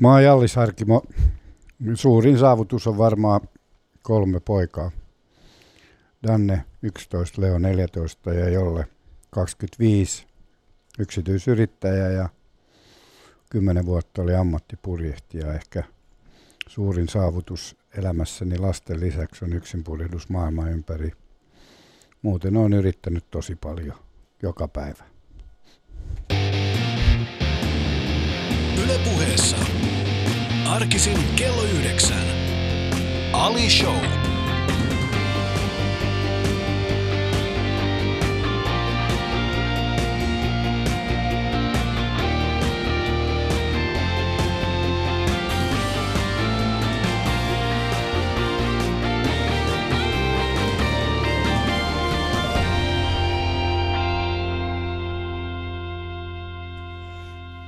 Mä oon Jallis Harkimo. Suurin saavutus on varmaan kolme poikaa. Danne 11, Leo 14 ja Jolle 25 yksityisyrittäjä ja 10 vuotta oli ammattipurjehtija. Ehkä suurin saavutus elämässäni lasten lisäksi on yksinpurjehdus maailman ympäri. Muuten on yrittänyt tosi paljon joka päivä. Yle puheessa. Arkisin kello yhdeksän. Ali Show.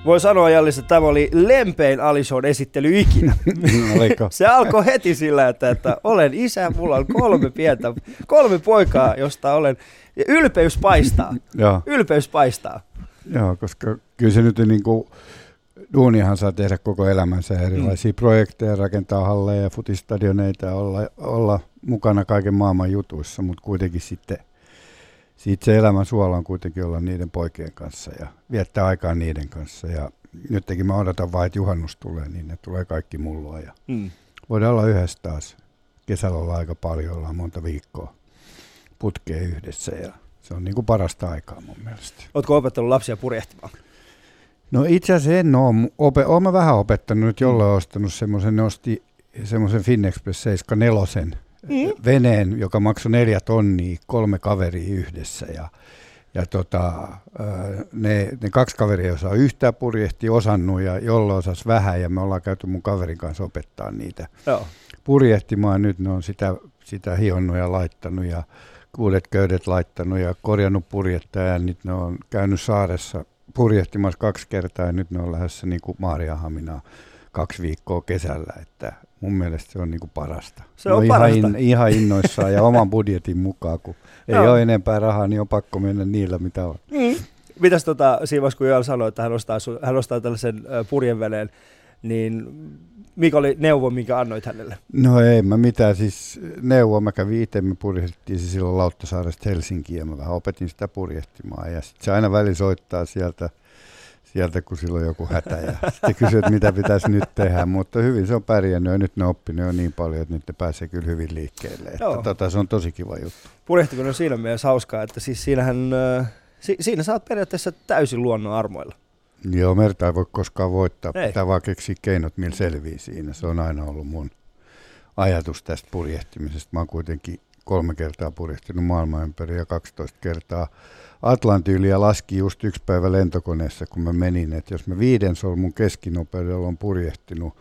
Voi sanoa Jallis, että tämä oli lempein Alison esittely ikinä. Oliko? Se alkoi heti sillä, että, että olen isä, mulla on kolme pientä, kolme poikaa, josta olen, ja ylpeys paistaa. Joo. Ylpeys paistaa. Joo, koska kyllä se nyt niin kuin, duuniahan saa tehdä koko elämänsä erilaisia mm. projekteja, rakentaa halleja ja futistadioneita, olla, olla mukana kaiken maailman jutuissa, mutta kuitenkin sitten siitä se elämän suola on kuitenkin olla niiden poikien kanssa ja viettää aikaa niiden kanssa. Ja nytkin mä odotan vain, että juhannus tulee, niin ne tulee kaikki mulla ja Mm. voidaan olla yhdessä taas. Kesällä ollaan aika paljon, ollaan monta viikkoa putkeen yhdessä ja se on niin kuin parasta aikaa mun mielestä. Oletko opettanut lapsia purjehtimaan? No itse asiassa en ole. Ope, olen mä vähän opettanut, jolle on ostanut semmoisen, ne osti semmoisen Finexpress 74 Mm. veneen, joka maksoi neljä tonnia, kolme kaveria yhdessä ja, ja tota, ne, ne kaksi kaveria osaa yhtään purjehtia, osannut ja jolle osas vähän ja me ollaan käyty mun kaverin kanssa opettaa niitä Joo. purjehtimaan. Nyt ne on sitä, sitä hionnut ja laittanut ja kuudet köydet laittanut ja korjannut purjetta ja nyt ne on käynyt saaressa purjehtimassa kaksi kertaa ja nyt ne on lähdössä niin kuin Maariahaminaan kaksi viikkoa kesällä, että mun mielestä se on niin kuin parasta. Se on ihan, parasta. in, ihan innoissaan ja oman budjetin mukaan, kun ei Joo. ole enempää rahaa, niin on pakko mennä niillä, mitä on. Mm. Mitäs tota, siinä vaiheessa, kun Joel sanoi, että hän ostaa, hän ostaa tällaisen purjeveneen, niin mikä oli neuvo, minkä annoit hänelle? No ei mä mitään, siis neuvoa mä kävin itse, me purjehdittiin se silloin Lauttasaaresta Helsinkiin ja mä vähän opetin sitä purjehtimaan ja sitten se aina väli soittaa sieltä, sieltä kun silloin on joku hätä ja sitten kysyy, että mitä pitäisi nyt tehdä, mutta hyvin se on pärjännyt ja nyt ne oppinut jo niin paljon, että nyt ne pääsee kyllä hyvin liikkeelle, että tota, se on tosi kiva juttu. Purjehtiminen on siinä mielessä hauskaa, että siis siinähän, ö, si- siinä sä oot periaatteessa täysin luonnon armoilla. Joo, merta ei voi koskaan voittaa, Ei. pitää vaan keksiä keinot, millä selvii siinä, se on aina ollut mun ajatus tästä purjehtimisesta. Mä oon kuitenkin kolme kertaa purjehtinut maailman ympäri ja 12 kertaa Atlantin yli ja laski just yksi päivä lentokoneessa, kun mä menin, että jos mä viiden solmun keskinopeudella on purjehtinut,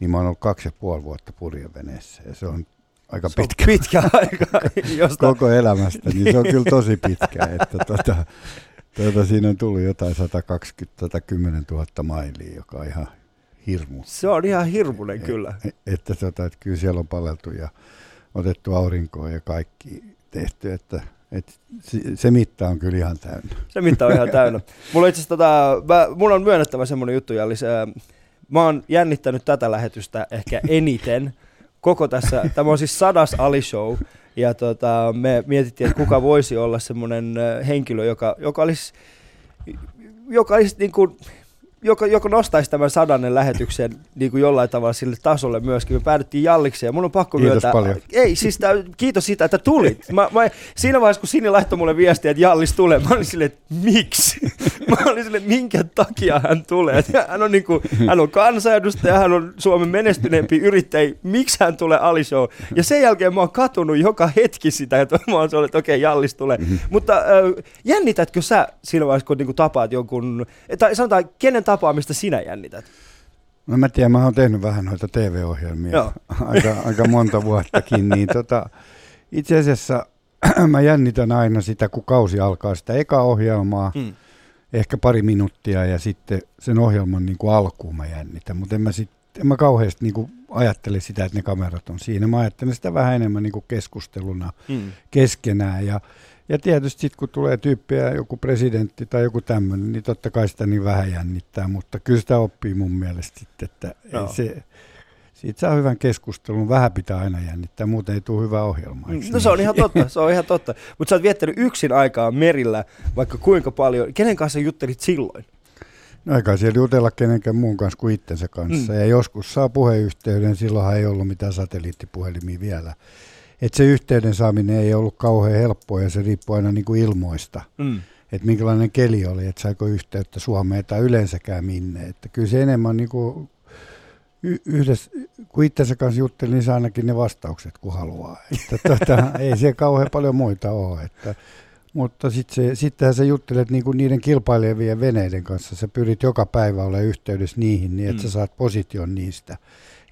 niin mä oon ollut kaksi ja puoli vuotta purjeveneessä ja se on aika Se on pitkä pitkä aika, josta koko elämästä, niin se on kyllä tosi pitkä, että tota, tota, siinä on tullut jotain 120 000 mailia, joka on ihan hirmu. se on ihan hirmuinen kyllä. E- Että, tota, että kyllä siellä on paleltu ja otettu aurinkoa ja kaikki tehty, että, että se, se mitta on kyllä ihan täynnä. Se mitta on ihan täynnä. Mulla, itse tota, mä, mulla on myönnettävä semmoinen juttu, Jallis. Mä oon jännittänyt tätä lähetystä ehkä eniten koko tässä. Tämä on siis sadas Ali Show. Ja tota, me mietittiin, että kuka voisi olla semmoinen henkilö, joka, joka olisi, joka olisi niin kuin, joka, joka nostaisi tämän sadannen lähetyksen niin kuin jollain tavalla sille tasolle myöskin. Me päädyttiin Jallikseen ja mun on pakko Kiitos myöntää. paljon. Ei, siis tää, kiitos siitä, että tulit. Mä, mä, siinä vaiheessa, kun Sini laittoi mulle viestiä, että Jallis tulee, mä olin silleen, että miksi? Mä olin silleen, minkä takia hän tulee? Hän on, niin kuin, hän on kansanedustaja, hän on Suomen menestyneempi yrittäjä, miksi hän tulee Ali Show? Ja sen jälkeen mä oon katunut joka hetki sitä, että mä oon että okei, Jallis tulee. Mhm. Mutta äh, jännitätkö sä siinä vaiheessa, kun niin tapaat jonkun, tai sanotaan, kenen tapaamista sinä jännität? No mä tiedän, mä oon tehnyt vähän noita TV-ohjelmia Joo. aika, aika monta vuottakin, niin tota, itse asiassa mä jännitän aina sitä, kun kausi alkaa sitä eka ohjelmaa, Mm. ehkä pari minuuttia ja sitten sen ohjelman niin kuin alkuun mä jännitän, mutta en mä, sit, en mä kauheasti niin kuin ajattele sitä, että ne kamerat on siinä. Mä ajattelen sitä vähän enemmän niin kuin keskusteluna Mm. keskenään. Ja, ja tietysti sitten kun tulee tyyppiä, joku presidentti tai joku tämmöinen, niin totta kai sitä niin vähän jännittää, mutta kyllä sitä oppii mun mielestä sitten, että ei se, siitä saa hyvän keskustelun, vähän pitää aina jännittää, muuten ei tule hyvä ohjelma. eikö No niin? se on ihan totta, se on ihan totta. Mutta sä oot viettänyt yksin aikaa merillä vaikka kuinka paljon. Kenen kanssa juttelit silloin? No eikä siellä jutella kenenkään muun kanssa kuin itsensä kanssa. Mm. Ja joskus saa puheyhteyden, silloinhan ei ollut mitään satelliittipuhelimia vielä. Et se yhteyden saaminen ei ollut kauhean helppoa ja se riippuu aina niin kuin ilmoista. Mm. Että minkälainen keli oli, että saiko yhteyttä Suomeen tai yleensäkään minne. Että kyllä se enemmän niin kuin yhdessä, kun itsensä kanssa juttelin, niin saa ainakin ne vastaukset, kun haluaa. Että tota, ei se kauhean paljon muita ole. Että, mutta sit se, sittenhän sä juttelet niinku niiden kilpailevien veneiden kanssa. Sä pyrit joka päivä olemaan yhteydessä niihin, niin että Mm. sä saat position niistä.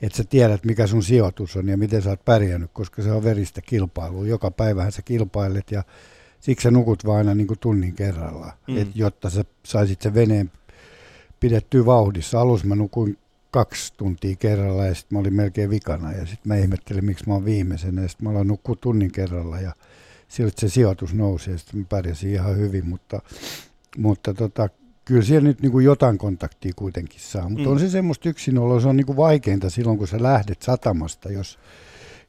Että sä tiedät, mikä sun sijoitus on ja miten sä oot pärjännyt, koska se on veristä kilpailua. Joka päivähän sä kilpailet ja siksi sä nukut vaan aina niinku tunnin kerrallaan, Mm. et, jotta sä saisit sen veneen pidettyä vauhdissa. Alussa mä nukuin kaksi tuntia kerralla ja sitten mä olin melkein vikana ja sitten mä ihmettelin, miksi mä oon viimeisenä ja sitten mä aloin nukkua tunnin kerralla ja silloin se sijoitus nousi ja sitten mä pärjäsin ihan hyvin, mutta, mutta tota, kyllä siellä nyt niin kuin jotain kontaktia kuitenkin saa, mutta Mm. on se semmoista yksinoloa, se on niin kuin vaikeinta silloin, kun sä lähdet satamasta, jos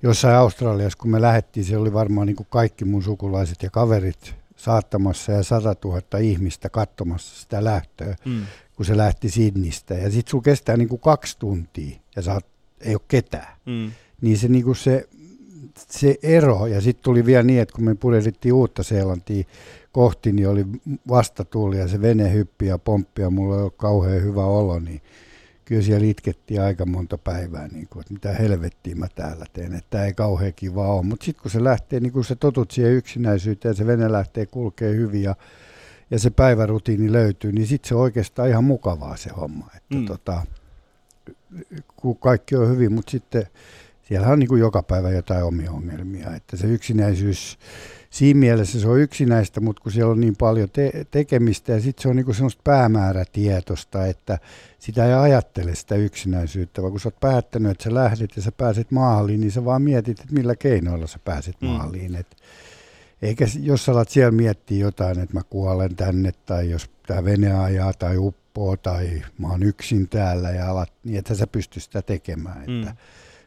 jossain Australiassa, kun me lähdettiin, se oli varmaan niin kuin kaikki mun sukulaiset ja kaverit saattamassa ja 100 000 ihmistä katsomassa sitä lähtöä Mm. kun se lähti Sidnistä. Ja sitten sulla kestää niinku kaksi tuntia ja sä oot, ei ole ketään. Mm. Niin se, niinku se, se ero, ja sitten tuli vielä niin, että kun me purjehdittiin uutta Seelantia kohti, niin oli vastatuuli ja se vene hyppi ja pomppi ja mulla ei ollut kauhean hyvä olo, niin kyllä siellä itkettiin aika monta päivää, niin kuin, että mitä helvettiä mä täällä teen, että tämä ei kauhean kiva ole. Mutta sitten kun se lähtee, niin kun sä totut siihen yksinäisyyteen ja se vene lähtee kulkee hyvin ja, ja se päivärutiini löytyy, niin sitten se on oikeastaan ihan mukavaa se homma. Että mm. tota, kun kaikki on hyvin, mutta sitten siellä on niin kuin joka päivä jotain omia ongelmia. Että se yksinäisyys, siinä mielessä se on yksinäistä, mutta kun siellä on niin paljon te- tekemistä ja sitten se on niin kuin semmoista päämäärätietoista, että sitä ei ajattele sitä yksinäisyyttä, vaan kun sä oot päättänyt, että sä lähdet ja sä pääset maaliin, niin sä vaan mietit, että millä keinoilla sä pääset Mm. maaliin. Et eikä jos sä alat siellä miettiä jotain, että mä kuolen tänne tai jos tämä vene ajaa tai uppoo tai mä oon yksin täällä ja alat, niin että sä pysty sitä tekemään. Mm.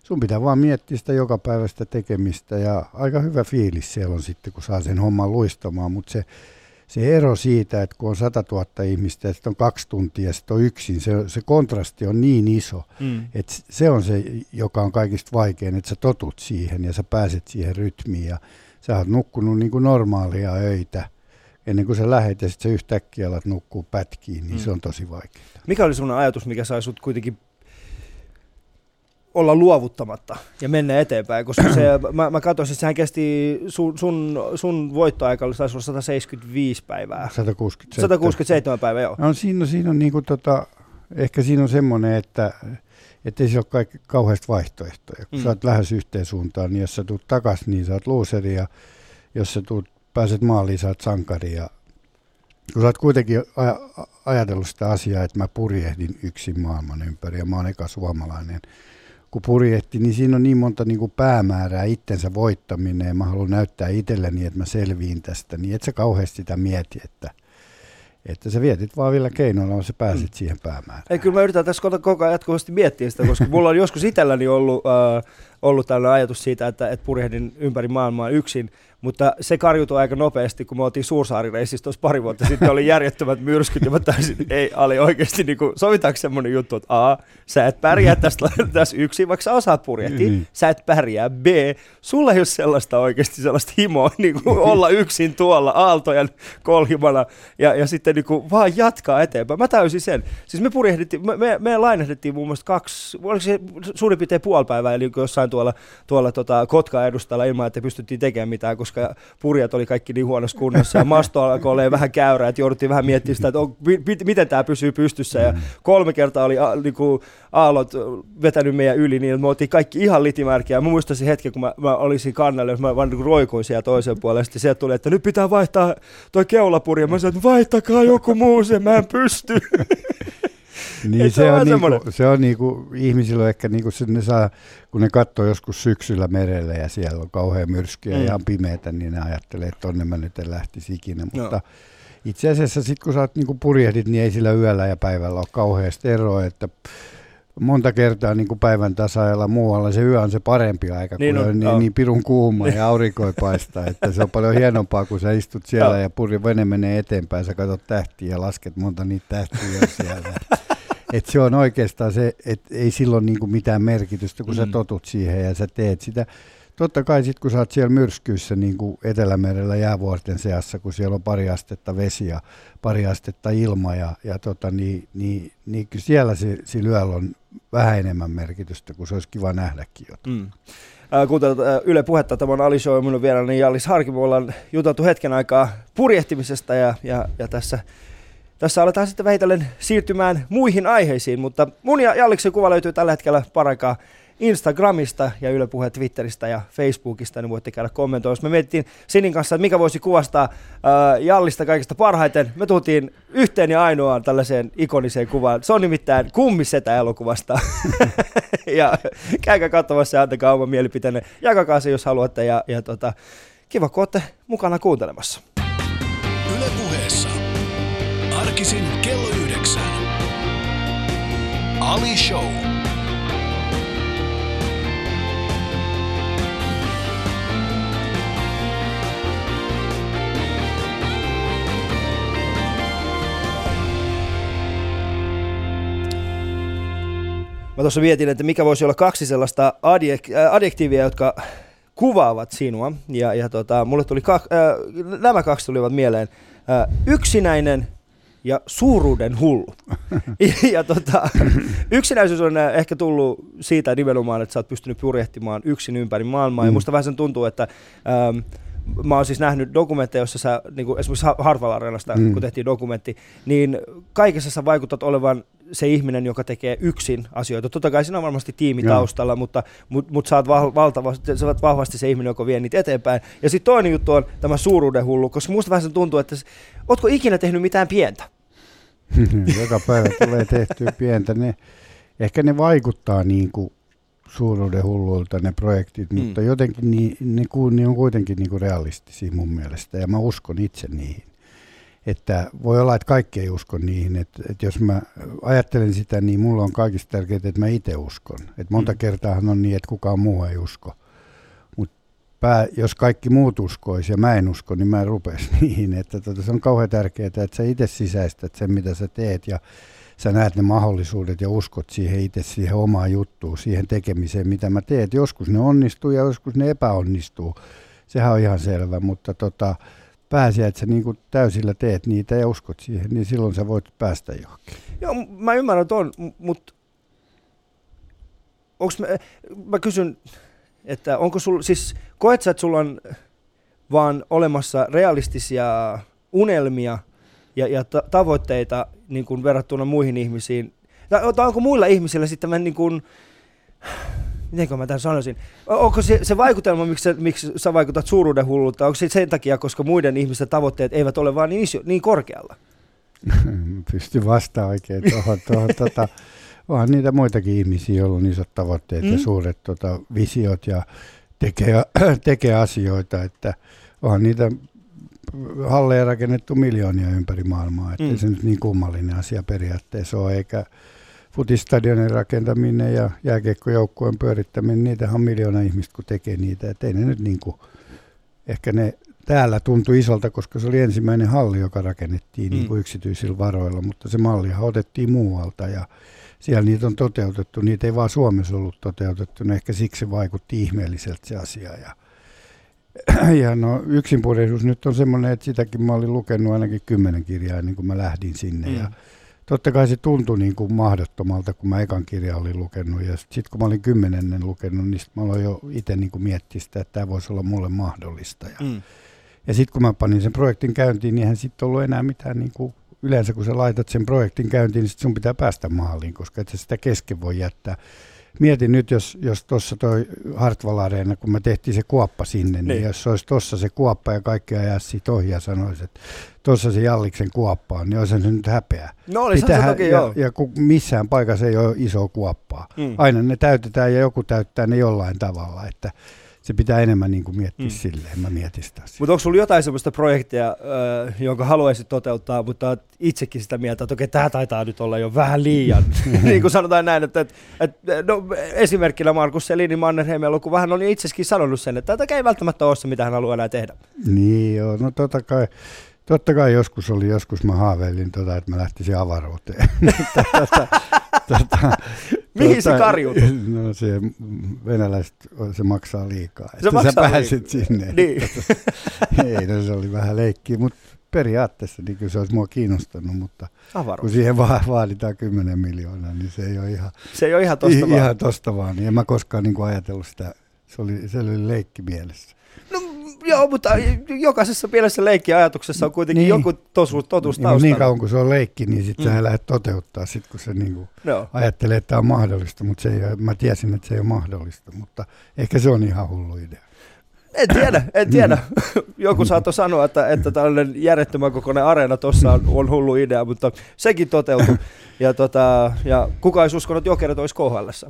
Sun pitää vaan miettiä sitä joka päivästä tekemistä ja aika hyvä fiilis siellä on sitten, kun saa sen homman luistamaan, mutta se, se ero siitä, että kun on 100 000 ihmistä ja sitten on kaksi tuntia ja sitten on yksin, se, se kontrasti on niin iso, Mm. että se on se, joka on kaikista vaikein, että sä totut siihen ja sä pääset siihen rytmiin ja sä oot nukkunut niin kuin normaalia öitä ennen kuin sä lähet ja sitten sä yhtäkkiä alat nukkua pätkiin, niin Mm. se on tosi vaikeaa. Mikä oli semmoinen ajatus, mikä sai sut kuitenkin olla luovuttamatta ja mennä eteenpäin, koska se, mä, mä katsoin, että sehän kesti, sun, sun, sun voittoaika oli taisi olla 175 päivää. 167. 167 päivää, joo. No siinä, siinä on niinku tota, ehkä siinä on semmoinen, että että ei siellä ole kaikki, kauheasti vaihtoehtoja. Kun Mm. sä oot lähes yhteen suuntaan, niin jos sä tulet takaisin, niin sä oot luuseri ja jos sä tulet, pääset maaliin, sä oot sankari. Ja kun sä oot kuitenkin aj- ajatellut sitä asiaa, että mä purjehdin yksin maailman ympäri ja mä oon eka suomalainen, kun purjehti, niin siinä on niin monta niin kuin päämäärää, itsensä voittaminen ja mä haluan näyttää itselleni, että mä selviin tästä, niin et sä kauheasti sitä mieti, että, että sä vietit vaan vielä keinoilla, sä pääsit Mm. siihen päämäärään. Ei, kyllä mä yritän tässä koko- koko ajan jatkuvasti miettiä sitä, koska mulla on joskus itselläni ollut, äh, ollut tällainen ajatus siitä, että, että purjehdin ympäri maailmaa yksin, mutta se karjutui aika nopeasti, kun me oltiin Suursaarireisissä tuossa pari vuotta sitten, oli järjettömät myrskyt, ja mä täysin, ei, Ali oikeasti, niin kuin, sovitaanko semmoinen juttu, että A, sä et pärjää tästä, tässä yksin, vaikka sä osaat purjehtia, Niin. sä et pärjää, B, sulla ei ole sellaista oikeasti sellaista himoa niin kuin olla yksin tuolla aaltojen kolhimana, ja, ja sitten niin kuin, vaan jatkaa eteenpäin. Mä täysin sen. Siis me purjehdittiin, me, me, me lainahdettiin muun muassa kaksi, oliko se suurin piirtein puoli päivää, eli jossain tuolla, tuolla tota, Kotkan edustalla ilman, että pystyttiin tekemään mitään, koska purjat oli kaikki niin huonossa kunnossa, ja masto alkoi olla vähän käyrää, että jouduttiin vähän miettimään sitä, että on, mi, mi- miten tämä pysyy pystyssä, ja kolme kertaa oli a, niin kuin, aallot vetänyt meidän yli, niin me oltiin kaikki ihan litimärkiä. Mä muistan sen hetken, kun mä, mä olisin kannalla, jos mä vaan niin roikuin siellä toisen puolella, sitten sieltä tuli, että nyt pitää vaihtaa toi keulapurja. Mä sanoin, että vaihtakaa joku muu se, mä en pysty. niin se, se, on niinku, se on niinku, ihmisillä on ehkä niinku se, ne saa, kun ne katsoo joskus syksyllä merelle ja siellä on kauhean myrskyä ja mm. ihan pimeätä, niin ne ajattelee, että tonne mä nyt en lähtisi ikinä. Mutta no. itse asiassa sitten kun sä oot niinku purjehdit, niin ei sillä yöllä ja päivällä ole kauheasti eroa, että monta kertaa niin kuin päivän tasaajalla muualla se yö on se parempi aika, niin kun on, on niin, niin pirun kuuma ja aurinko ei paista. Että se on paljon hienompaa, kun sä istut siellä ja puri vene menee eteenpäin, sä katsot tähtiä ja lasket monta niitä tähtiä siellä. Et se on oikeastaan se, että ei silloin niin kuin mitään merkitystä, kun mm. sä totut siihen ja sä teet sitä totta kai sitten kun sä oot siellä myrskyissä niin kuin Etelämerellä jäävuorten seassa, kun siellä on pari astetta vesi ja pari astetta ilma, ja, ja tota, niin, niin, niin kyllä siellä se, sillä yöllä on vähän enemmän merkitystä, kun se olisi kiva nähdäkin jotain. Mm. Kuuntelut Yle Puhetta, tämä on Ali Show, minun vieraani Jallis Harki. Me ollaan juteltu hetken aikaa purjehtimisesta, ja, ja, ja tässä tässä aletaan sitten vähitellen siirtymään muihin aiheisiin, mutta mun ja Jalliksen kuva löytyy tällä hetkellä paraikaa Instagramista ja Yle Puhe Twitteristä ja Facebookista, niin voitte käydä kommentoimassa. Me mietittiin Sinin kanssa, että mikä voisi kuvastaa äh, Jallista kaikista parhaiten. Me tultiin yhteen ja ainoaan tällaiseen ikoniseen kuvaan. Se on nimittäin kummisetä elokuvasta. ja käykää katsomassa ja antakaa oma mielipiteenne. Jakakaa se, jos haluatte. Ja, ja tota, kiva, kun olette mukana kuuntelemassa. Yle Puheessa. Arkisin kello yhdeksän. Ali Show. Mä tuossa mietin, että mikä voisi olla kaksi sellaista adjek- äh, adjektiivia, jotka kuvaavat sinua. Ja, ja tota, mulle tuli kak, äh, nämä kaksi tulivat mieleen. Äh, yksinäinen ja suuruuden hullu. ja, ja tota, yksinäisyys on äh, ehkä tullut siitä nimenomaan, että sä oot pystynyt purjehtimaan yksin ympäri maailmaa. Mm. Ja musta vähän sen tuntuu, että ähm, mä oon siis nähnyt dokumentteja, jossa sä, niin kuin esimerkiksi Hartwell Areenasta, mm. kun tehtiin dokumentti, niin kaikessa sä vaikutat olevan se ihminen, joka tekee yksin asioita. Totta kai siinä on varmasti tiimi taustalla, mutta, mutta, mutta sä, oot valtavasti, sä oot vahvasti se ihminen, joka vie niitä eteenpäin. Ja sitten toinen juttu on tämä suuruuden hullu, koska musta vähän se tuntuu, että ootko ikinä tehnyt mitään pientä? Joka päivä tulee tehtyä pientä. Ne, ehkä ne vaikuttaa niin kuin suuruuden hulluilta ne projektit, mm. mutta jotenkin niin, ne, ne on kuitenkin niin kuin realistisia mun mielestä ja mä uskon itse niihin. Että voi olla, että kaikki ei usko niihin. Että, että jos mä ajattelen sitä, niin mulla on kaikista tärkeää, että mä itse uskon. Että monta mm. kertaa on niin, että kukaan muu ei usko. Mutta jos kaikki muut uskoisi ja mä en usko, niin mä en rupesi niihin. Että tota, se on kauhean tärkeää, että sä itse sisäistät sen, mitä sä teet ja sä näet ne mahdollisuudet ja uskot siihen itse siihen omaan juttuun, siihen tekemiseen, mitä mä teet. Joskus ne onnistuu ja joskus ne epäonnistuu. Sehän on ihan selvä, mutta tota, pääsiä, että sä niin kuin täysillä teet niitä ja uskot siihen, niin silloin sä voit päästä johonkin. Joo, mä ymmärrän tuon, mutta onks mä, mä kysyn, että onko sulla, siis koet sä, että sulla on vaan olemassa realistisia unelmia ja, ja ta- tavoitteita niin kuin verrattuna muihin ihmisiin, tai, tai onko muilla ihmisillä sitten niin kuin, miten mä tämän sanoisin, onko se, se vaikutelma, miksi, miksi sä vaikutat suuruuden hullulta, onko se sen takia, koska muiden ihmisten tavoitteet eivät ole vaan niin, iso, niin korkealla? Pysty vastaamaan oikein tuohon. tuohon tota, onhan niitä muitakin ihmisiä, joilla on isot tavoitteet mm. ja suuret tota, visiot ja tekee, tekee asioita, että onhan niitä halleja rakennettu miljoonia ympäri maailmaa, että mm. se nyt niin kummallinen asia periaatteessa ole, eikä futistadionin rakentaminen ja jääkiekkojoukkueen pyörittäminen, niitä on miljoona ihmistä, kun tekee niitä. Et ei ne nyt niin kuin, ehkä ne täällä tuntui isolta, koska se oli ensimmäinen halli, joka rakennettiin mm. niin kuin yksityisillä varoilla, mutta se mallihan otettiin muualta ja siellä niitä on toteutettu. Niitä ei vaan Suomessa ollut toteutettu, no ehkä siksi vaikutti ihmeelliseltä se asia. Ja, ja no yksinpuolisuus nyt on semmoinen, että sitäkin mä olin lukenut ainakin kymmenen kirjaa ennen kuin mä lähdin sinne. Mm. Ja totta kai se tuntui niin kuin mahdottomalta, kun mä ekan kirjan olin lukenut. Ja sitten kun mä olin kymmenennen lukenut, niin mä aloin jo itse niin kuin miettiä sitä, että tämä voisi olla mulle mahdollista. Ja, mm. ja sitten kun mä panin sen projektin käyntiin, niin eihän sitten ollut enää mitään niin kuin yleensä kun sä laitat sen projektin käyntiin, niin sit sun pitää päästä maaliin, koska et sä sitä kesken voi jättää. Mietin nyt, jos, jos tuossa toi Hartwall Areena, kun me tehtiin se kuoppa sinne, niin, Niin. jos olisi tuossa se kuoppa ja kaikki ajaa siitä ohi ja sanoisi, että tuossa se Jalliksen kuoppa on, niin olisi se nyt häpeä. No oli se toki ja, joo. ja kun missään paikassa ei ole isoa kuoppaa. Mm. Aina ne täytetään ja joku täyttää ne jollain tavalla, että se pitää enemmän niin kuin miettiä Mm. silleen, mä mietin sitä. Mutta onko sulla jotain sellaista projektia, ö, jonka haluaisit toteuttaa, mutta oot itsekin sitä mieltä, että okei, tämä taitaa nyt olla jo vähän liian. niin kuin sanotaan näin, että, että, että no, esimerkkinä Markus Selini Mannerheimella, kun vähän on itsekin sanonut sen, että tämä ei välttämättä ole se, mitä hän haluaa enää tehdä. Niin joo, no totta kai, totta kai joskus oli, joskus mä haaveilin tota, että mä lähtisin avaruuteen. tota, tota, Mihin se kariutui? No se venäläiset, se maksaa liikaa. Se että maksaa sä pääsit liikaa. sinne. Niin. Ei, no se oli vähän leikkiä, mutta periaatteessa niin kyllä se olisi mua kiinnostanut, mutta kun Avaruus. siihen va- vaaditaan 10 miljoonaa, niin se ei ole ihan, Se ei ole ihan tosta vaan. ihan tosta vaan. Niin en mä koskaan niin kuin ajatellut sitä, se oli, se oli leikki mielessä. No, joo, mutta jokaisessa pienessä leikkiajatuksessa on kuitenkin niin. Niin. joku tosuus, totuus Niin, mut taustalla. niin kauan kuin se on leikki, niin sitten Mm. sä lähdet toteuttaa, sit kun se niin kuin Joo. ajattelee, että tämä on mahdollista, mutta se ei, ole- mä tiesin, että se ei ole mahdollista, mutta ehkä se on ihan hullu idea. En tiedä, en tiedä. Joku saattoi sanoa, että, että tällainen järjettömän kokoinen areena tuossa on, on hullu idea, mutta sekin toteutui. Ja, tota, ja kuka olisi uskonut, että jokerit olisi KHL.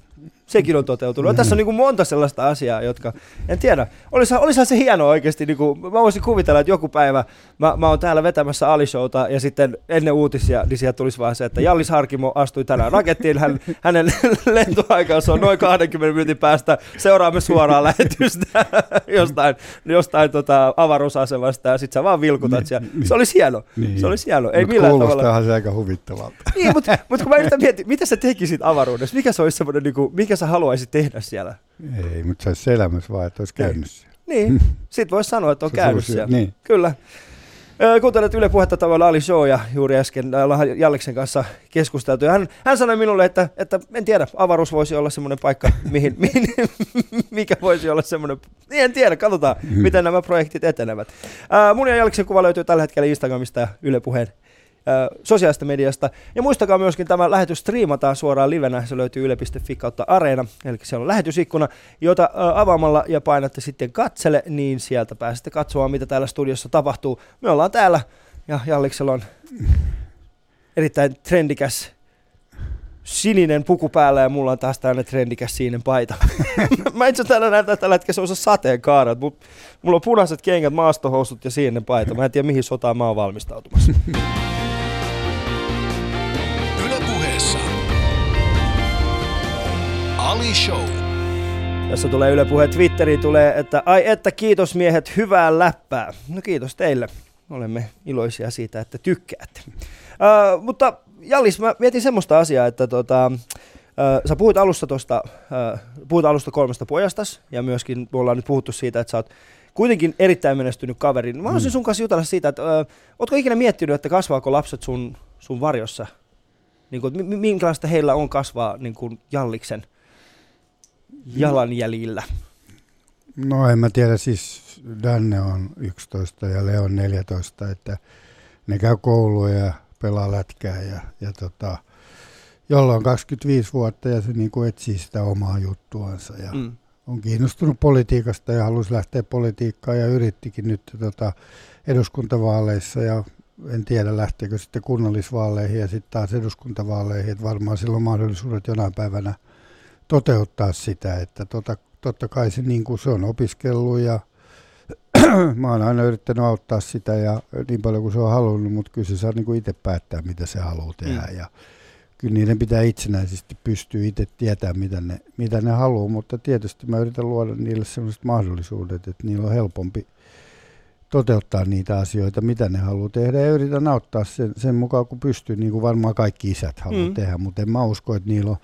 Sekin on toteutunut. Ja tässä on niin kuin monta sellaista asiaa, jotka, en tiedä, olisihan, olisihan se hienoa oikeasti. Niin kuin, mä voisin kuvitella, että joku päivä mä, mä oon täällä vetämässä Alishowta ja sitten ennen uutisia, niin sieltä tulisi vaan se, että Jallis Harkimo astui tänään rakettiin. Hän, hänen lentoaikansa on noin 20 minuutin päästä. Seuraamme suoraan lähetystä jostain, jostain tota avaruusasemasta ja sitten sä vaan vilkutat Niin, siellä. niin. Se olisi hieno. Niin. Se olisi hieno. Ei Mut millään tavalla. se aika huvittavalta. Niin, mutta, mutta kun mä yritän miettiä, mitä sä tekisit avaruudessa? Mikä se olisi semmoinen, niin kuin, mikä sä haluaisit tehdä siellä? Ei, mutta se olisi elämässä vaan, että olisi käynyt siellä. Niin, sit voisi sanoa, että on käynyt siellä. Niin. Kyllä. Kuuntelet Yle Puhetta tavalla Ali Show ja juuri äsken ollaan Jalliksen kanssa keskusteltu. Ja hän, hän sanoi minulle, että, että en tiedä, avaruus voisi olla semmoinen paikka, mihin, mihin, mikä voisi olla semmoinen, niin en tiedä, katsotaan, Hmm. miten nämä projektit etenevät. Mun ja Jalliksen kuva löytyy tällä hetkellä Instagramista ja Yle Puheen sosiaalista mediasta. Ja muistakaa myöskin, tämä lähetys striimataan suoraan livenä. Se löytyy yle.fi kautta areena. Eli siellä on lähetysikkuna, jota avaamalla ja painatte sitten katsele, niin sieltä pääsette katsomaan, mitä täällä studiossa tapahtuu. Me ollaan täällä ja Jalliksella on erittäin trendikäs sininen puku päällä ja mulla on taas tällainen trendikäs sininen paita. Mä itse täällä näytän tällä hetkellä semmoisen sateenkaaret, mutta mulla on punaiset kengät, maastohousut ja sininen paita. Mä en tiedä mihin sotaan mä oon valmistautumassa. Ali Show. Tässä tulee Yle Puhe Twitteriin tulee, että ai että kiitos miehet, hyvää läppää. No kiitos teille. Olemme iloisia siitä, että tykkäätte. Uh, mutta Jallis, mä mietin semmoista asiaa, että tota, uh, sä puhuit alusta, tosta, uh, puhuit alusta kolmesta pojastas ja myöskin me ollaan nyt puhuttu siitä, että sä oot kuitenkin erittäin menestynyt kaveri. Mä haluaisin sun kanssa jutella siitä, että uh, ootko ikinä miettinyt, että kasvaako lapset sun, sun varjossa? Niin kuin, minkälaista heillä on kasvaa niin kuin Jalliksen jalanjäljillä? No en mä tiedä, siis Danne on 11 ja Leon 14, että ne käy koulua ja pelaa lätkää ja, ja tota, jolla on 25 vuotta ja se niinku etsii sitä omaa juttuansa ja Mm. on kiinnostunut politiikasta ja halusi lähteä politiikkaan ja yrittikin nyt tota eduskuntavaaleissa ja en tiedä lähteekö sitten kunnallisvaaleihin ja sitten taas eduskuntavaaleihin, että varmaan sillä on mahdollisuudet jonain päivänä toteuttaa sitä, että tota, totta kai se, niin kuin se on opiskellut ja mä oon aina yrittänyt auttaa sitä ja niin paljon kuin se on halunnut, mutta kyllä se saa niin kuin itse päättää, mitä se haluaa tehdä Mm. ja kyllä niiden pitää itsenäisesti pystyä itse tietämään, mitä ne, mitä ne haluaa, mutta tietysti mä yritän luoda niille sellaiset mahdollisuudet, että niillä on helpompi toteuttaa niitä asioita, mitä ne haluaa tehdä ja yritän auttaa sen, sen mukaan, kun pystyy, niin kuin varmaan kaikki isät haluaa Mm. mm. tehdä, mutta en mä usko, että niillä on,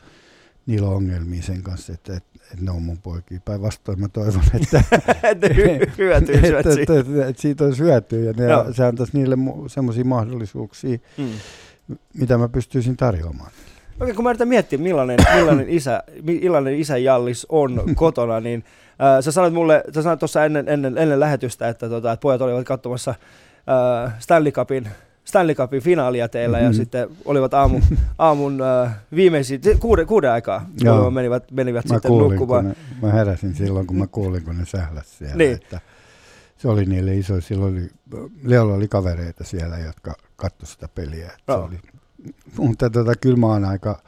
niillä on ongelmia sen kanssa, että, että, että ne on mun poikia. Päinvastoin mä toivon, että, että että, siitä. että, että, että siitä olisi hyötyä ja ne, Joo. se antaisi niille semmoisia mahdollisuuksia, Mm. mitä mä pystyisin tarjoamaan. Okei, kun mä yritän miettiä, millainen, millainen, isä, millainen isä Jallis on kotona, niin äh, sä sanoit mulle, sä sanoit tuossa ennen, ennen, ennen lähetystä, että, tota, että pojat olivat katsomassa äh, Stanley Cupin Stanley Cupin finaalia teillä ja Mhm. sitten olivat aamu, aamun äh, viimeisiä, kuuden, kuuden aikaa, Joo. jolloin menivät, menivät Mä sitten kuulin, nukkumaan. kun ne, mä heräsin silloin, kun mä kuulin, kun ne sähläs siellä. Niin. Että se oli niille iso, silloin oli, Leolla oli kavereita siellä, jotka katsoi sitä peliä. Että se Joo. oli, mutta tota, kyllä mä oon aika,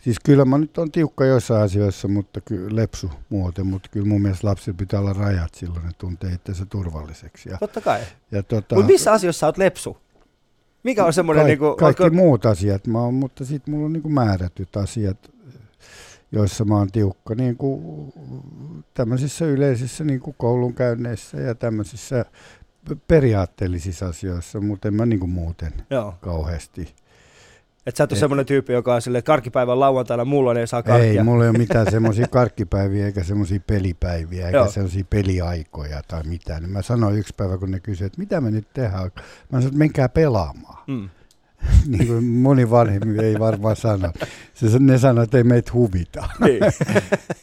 siis kyllä mä nyt on tiukka joissain asioissa, mutta kyllä lepsu muuten, mutta kyllä mun mielestä lapsilla pitää olla rajat silloin, ne tuntee itsensä turvalliseksi. Ja, Totta kai. ja tota, Mutta missä asioissa sä oot lepsu? Mikä on semmoinen, Kaik- niinku, kaikki ootko- muut asiat, mä oon, mutta sitten mulla on niinku määrätyt asiat, joissa mä oon tiukka niin kuin tämmöisissä yleisissä niin kuin koulunkäynneissä ja tämmöisissä periaatteellisissa asioissa, mutta en mä niin kuin muuten Joo. kauheasti. Et sä et ole Et- semmoinen tyyppi, joka on silleen, että karkkipäivän lauantaina mulla ei saa karkkia. Ei, mulla ei ole mitään semmoisia karkkipäiviä eikä semmoisia pelipäiviä eikä semmoisia peliaikoja tai mitään. Niin mä sanoin yksi päivä, kun ne kysyivät, että mitä me nyt tehdään. Mä sanoin, että menkää pelaamaan. Mm. niin kuin moni vanhemmi ei varmaan sano. Se, ne sanoo, että ei meitä huvita, Niin.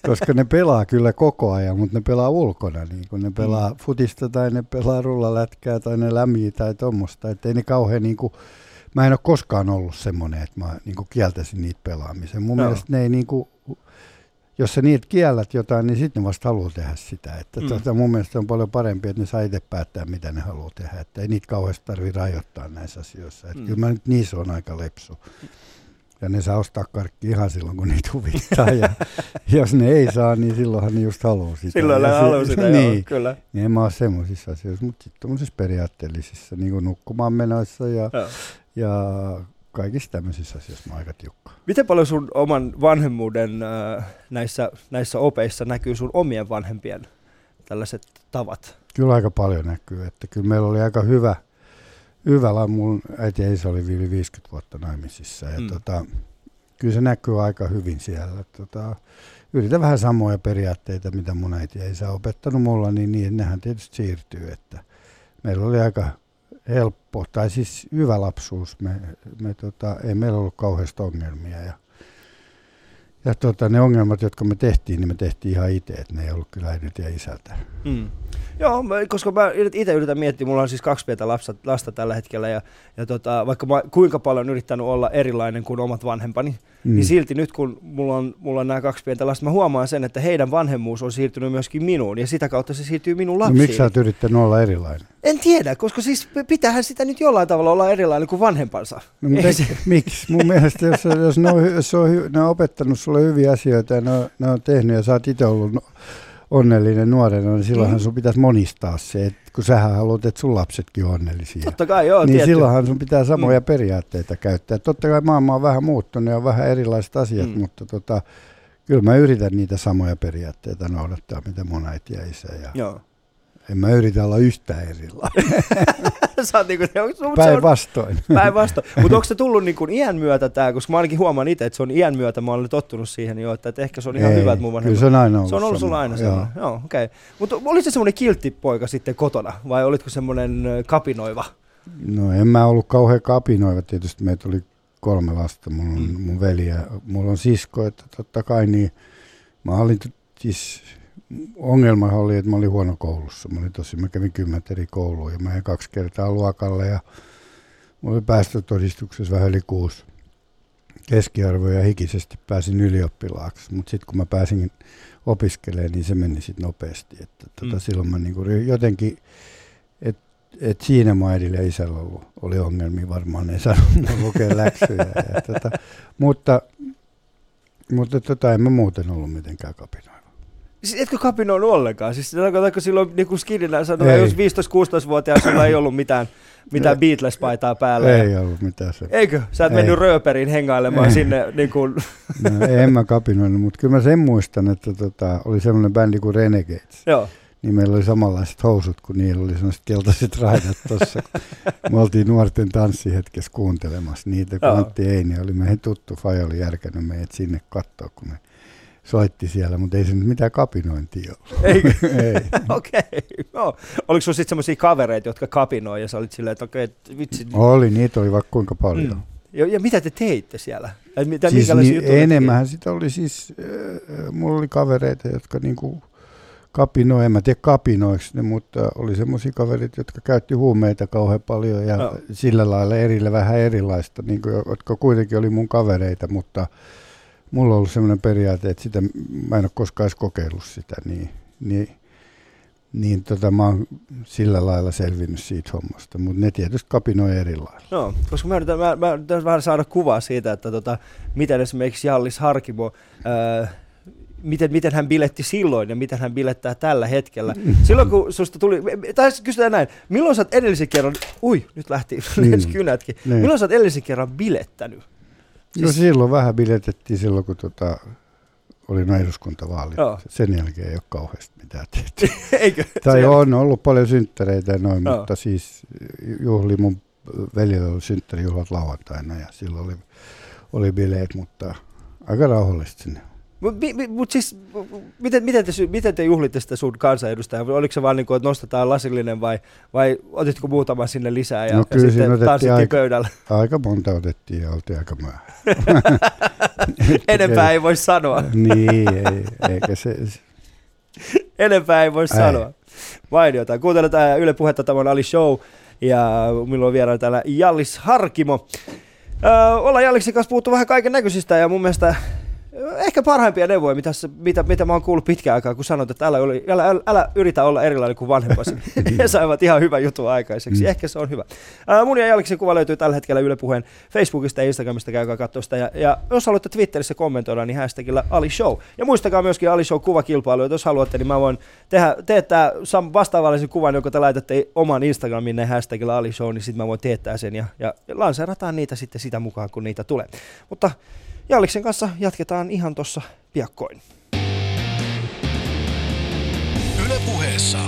koska ne pelaa kyllä koko ajan, mutta ne pelaa ulkona. Niin kuin ne pelaa Mm. futista tai ne pelaa rullalätkää tai ne lämmiä tai tuommoista. Että ei ne kauhean niin kuin, mä en ole koskaan ollut semmoinen, että mä niin kuin kieltäisin niitä pelaamisen. Mun Joo. mielestä ne ei niin kuin, jos sä niitä kiellät jotain, niin sitten ne vasta haluaa tehdä sitä. Että Mm. tota, mun mielestä on paljon parempi, että ne saa itse päättää, mitä ne haluaa tehdä. Että ei niitä kauheasti tarvitse rajoittaa näissä asioissa. Että Mm. Kyllä mä nyt niissä on aika lepsu. Ja ne saa ostaa karkki ihan silloin, kun niitä huvittaa. Ja jos ne ei saa, niin silloinhan ne just haluaa sitä. Silloin Ja ne haluaa sitä, joo, niin, kyllä. niin en mä ole semmoisissa asioissa, mutta sitten tuommoisissa periaatteellisissa, niin kuin nukkumaan menoissa ja, Joo. Ja kaikissa tämmöisissä asioissa mä oon aika tiukka. Miten paljon sun oman vanhemmuuden äh, näissä, näissä opeissa näkyy sun omien vanhempien tällaiset tavat? Kyllä aika paljon näkyy, että kyllä meillä oli aika hyvä, hyvä mun äiti ja isä oli yli 50 vuotta naimisissa ja Mm. tota, kyllä se näkyy aika hyvin siellä. Tota, yritän vähän samoja periaatteita, mitä mun äiti ja isä on opettanut mulla, niin, niin nehän tietysti siirtyy, että meillä oli aika helppo, tai siis hyvä lapsuus. Me, me tota, ei meillä ollut kauheasti ongelmia ja ja tota, ne ongelmat, jotka me tehtiin, niin me tehtiin ihan itse, että ne ei ollut kyllä äidiltä ja isältä. Mm. Joo, mä, koska mä itse yritän miettiä, mulla on siis kaksi pientä lasta, lasta tällä hetkellä ja, ja tota, vaikka mä kuinka paljon yrittänyt olla erilainen kuin omat vanhempani, mm. niin silti nyt kun mulla on, mulla on nämä kaksi pientä lasta, mä huomaan sen, että heidän vanhemmuus on siirtynyt myöskin minuun ja sitä kautta se siirtyy minun No, lapsiin. miksi sä oot yrittänyt olla erilainen? En tiedä, koska siis pitäähän sitä nyt jollain tavalla olla erilainen kuin vanhempansa. No, mutta eikö- miksi? Mun mielestä, jos, jos, ne, on, jos on, ne on opettanut sulle hyviä asioita ja ne on, ne on tehnyt ja sä oot itse ollut onnellinen nuorena, niin silloinhan Mm. sun pitäisi monistaa se, että kun sähän haluat, että sun lapsetkin on onnellisia. Totta kai, joo, niin tietty. silloinhan sun pitää samoja mm. periaatteita käyttää. Totta kai maailma on vähän muuttunut ja on vähän erilaiset asiat, Mm. mm. mutta tota, kyllä mä yritän niitä samoja periaatteita noudattaa, mitä mun äiti ja isä. Ja Joo. En mä yritä olla yhtään erilainen. Sä oot niinku, Päinvastoin. päinvastoin. Mutta onko se tullut niinku iän myötä tämä, koska mä ainakin huomaan itse, että se on iän myötä, mä olen tottunut siihen jo, että, että ehkä se on ihan Ei, hyvä, että mun Kyllä vanhemmat... se on aina ollut Se on ollut sulla sama. aina Joo. Joo, okei. Okay. Mutta oliko se semmoinen kiltti poika sitten kotona, vai olitko semmoinen kapinoiva? No en mä ollut kauhean kapinoiva, tietysti meitä oli kolme lasta, mulla on Mm. mun veli ja mulla on sisko, että totta kai niin mä olin siis ongelma oli, että mä olin huono koulussa. Mä, olin tosi, mä kävin kymmentä eri koulua ja mä jäin kaksi kertaa luokalle ja mulla oli päästötodistuksessa vähän yli kuusi keskiarvoja ja hikisesti pääsin ylioppilaaksi. Mutta sitten kun mä pääsin opiskelemaan, niin se meni sitten nopeasti. Että tota, Mm. silloin mä niinku jotenkin, että et siinä mun äidillä ja isällä ollut, oli ongelmia varmaan, ei saanut lukea läksyjä. Ja, tota, mutta mutta tota, en mä muuten ollut mitenkään kapinoiva. Siis etkö kapinoinut ollenkaan? Siis tarkoitatko silloin niin kuin skidinä sanoi, Ei. jos 15-16-vuotiaana sulla ei ollut mitään, mitään Beatles-paitaa päällä? Ei ollut mitään se. Eikö? Sä et Ei. mennyt rööperiin hengailemaan Ei. sinne niin kuin, No, en mä kapinoinut, mutta kyllä mä sen muistan, että tota, oli semmoinen bändi kuin Renegades. joo. Niin meillä oli samanlaiset housut, kun niillä oli sellaiset keltaiset raidat tuossa. Me oltiin nuorten tanssihetkessä kuuntelemassa niitä, kun. Antti Eini oli meidän tuttu. Faja oli järkännyt meidät sinne katsoa, kun ne soitti siellä, mutta ei se nyt mitään kapinointia ollut. Eikö? ei. Okei, joo. Oliko sulla sitten semmoisia kavereita, jotka kapinoi ja sä olit silleen, että okei, okay, vitsi. Oli, niitä oli vaikka kuinka paljon. Mm. Ja, ja, mitä te teitte siellä? Et mitä, Siis minkälaisia niin, enemmän sitä oli siis, äh, mulla oli kavereita, jotka niinku kapino, en mä tiedä kapinoiksi ne, mutta oli semmoisia kaverit, jotka käytti huumeita kauhean paljon ja Joo. sillä lailla erillä vähän erilaista, niin kuin, jotka kuitenkin oli mun kavereita, mutta mulla on ollut semmoinen periaate, että sitä, mä en ole koskaan edes kokeillut sitä, niin, niin, niin tota, mä oon sillä lailla selvinnyt siitä hommasta, mutta ne tietysti kapinoi eri lailla. No, koska mä yritän, mä, mä yritän vähän saada kuvaa siitä, että tota, miten esimerkiksi Jallis Harkimo, ää, miten, miten hän biletti silloin ja miten hän bilettää tällä hetkellä. Silloin kun susta tuli, tai kysytään näin, milloin sä oot edellisen kerran, ui, nyt lähti Niin. kynätkin, Niin. milloin sä oot edellisen kerran bilettänyt? No silloin vähän biletettiin silloin, kun tota, oli nuo eduskuntavaalit. Joo. Sen jälkeen ei ole kauheasti mitään tehty. Eikö? tai on ollut paljon synttäreitä ja noin, Joo. mutta siis juhli mun veljellä oli synttärijuhlat lauantaina ja silloin oli, oli bileet, mutta aika rauhallisesti sinne. Mutta mut siis, miten, miten, te, miten te juhlitte sitä sun kansanedustajaa? Oliko se vaan niin kuin, että nostetaan lasillinen vai, vai otitko muutama sinne lisää ja, No ja kyllä siinä sitten tanssittiin aika- pöydällä? Aika monta otettiin ja oltiin aika myöhään. Enempää ei voi sanoa. niin, ei, eikä se, Enempää ei voi Ei. sanoa. Mainiota. Kuunteletaan Yle Puhetta, tämä on Ali Show. Ja minulla on vieraana täällä Jallis Harkimo. Öö, ollaan Jalliksen kanssa puhuttu vähän kaiken näköisistä ja mun mielestä ehkä parhaimpia neuvoja, mitä, mitä, mitä mä oon kuullut pitkään aikaa, kun sanot, että älä, oli, älä, älä, älä yritä olla erilainen kuin vanhempasi. He saivat ihan hyvän jutun aikaiseksi. Mm. Ehkä se on hyvä. Ää, mun ja Jalliksen kuva löytyy tällä hetkellä Yle Puheen Facebookista ja Instagramista, käykää katsoa sitä. Ja, ja jos haluatte Twitterissä kommentoida, niin hashtagillä Ali Show. Ja muistakaa myöskin Ali Show kuvakilpailu, jos haluatte, niin mä voin tehdä, teettää sam- vastaavallisen kuvan, jonka te laitatte oman Instagramin hashtagilla Ali Show, niin sitten mä voin teettää sen ja, ja lanseerataan niitä sitten sitä mukaan, kun niitä tulee. Mutta Jalliksen kanssa jatketaan ihan tuossa piakkoin. Yle Puheessa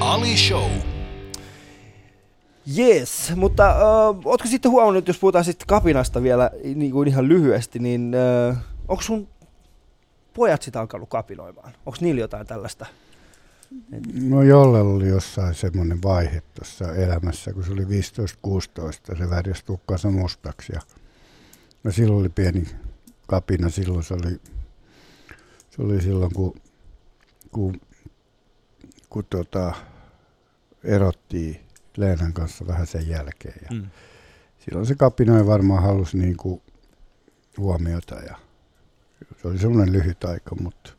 Ali Show. Yes, mutta äh, ootko sitten huomannut, jos puhutaan sitten kapinasta vielä niin kuin ihan lyhyesti, niin äh, onko sun pojat sitä alkanut kapinoimaan? Onko niillä jotain tällaista? no jollella oli jossain semmoinen vaihe tuossa elämässä, kun se oli 15-16, se värjäsi tukkansa mustaksi ja no silloin oli pieni kapina, silloin se oli, se oli silloin kun, kun, kun tota, erottiin Leenan kanssa vähän sen jälkeen ja Mm. silloin se kapinoi varmaan halusi niin kuin huomiota ja se oli semmoinen lyhyt aika, mutta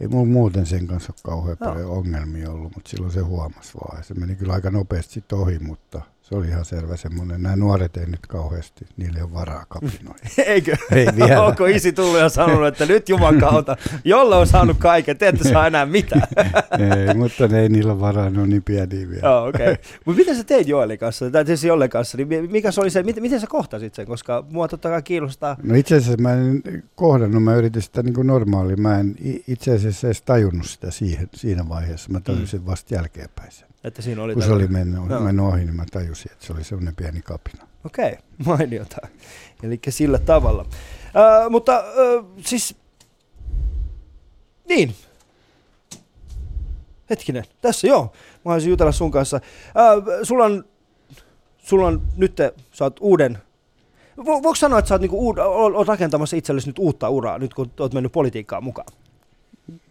ei mulla muuten sen kanssa ole kauhean Joo. paljon ongelmia ollut, mutta silloin se huomasi vaan. Ja se meni kyllä aika nopeasti ohi, mutta se oli ihan selvä semmoinen. Nämä nuoret ei nyt kauheasti, niille ole varaa kapinoida. Eikö? Ei vielä. Onko isi tullut ja sanonut, että nyt Juman kautta, jolle on saanut kaiken, te ette saa enää mitään. ei, mutta ne ei niillä varaa, ne on niin pieniä vielä. Okei. Okay. Mutta miten sä teit Joelin kanssa, tai tietysti Jolle kanssa, niin mi- mikä se oli se, miten, miten sä kohtasit sen, koska mua totta kai kiinnostaa. No itse asiassa mä en kohdannut, mä yritin sitä niin kuin normaali. Mä en itse asiassa edes tajunnut sitä siihen, siinä vaiheessa. Mä tajusin vasta jälkeenpäin sen. Että siinä oli Kun se oli mennyt, Joo. mennyt ohi, niin mä tajusin, että se oli semmoinen pieni kapina. Okei, mainiota. Eli sillä tavalla. Äh, mutta äh, siis, niin. Hetkinen, tässä joo. Mä haluaisin jutella sun kanssa. Äh, sulla on, sulla on nyt, sä oot uuden, vo, voiko sanoa, että sä oot, niinku uud, oot rakentamassa itsellesi nyt uutta uraa, nyt kun oot mennyt politiikkaan mukaan?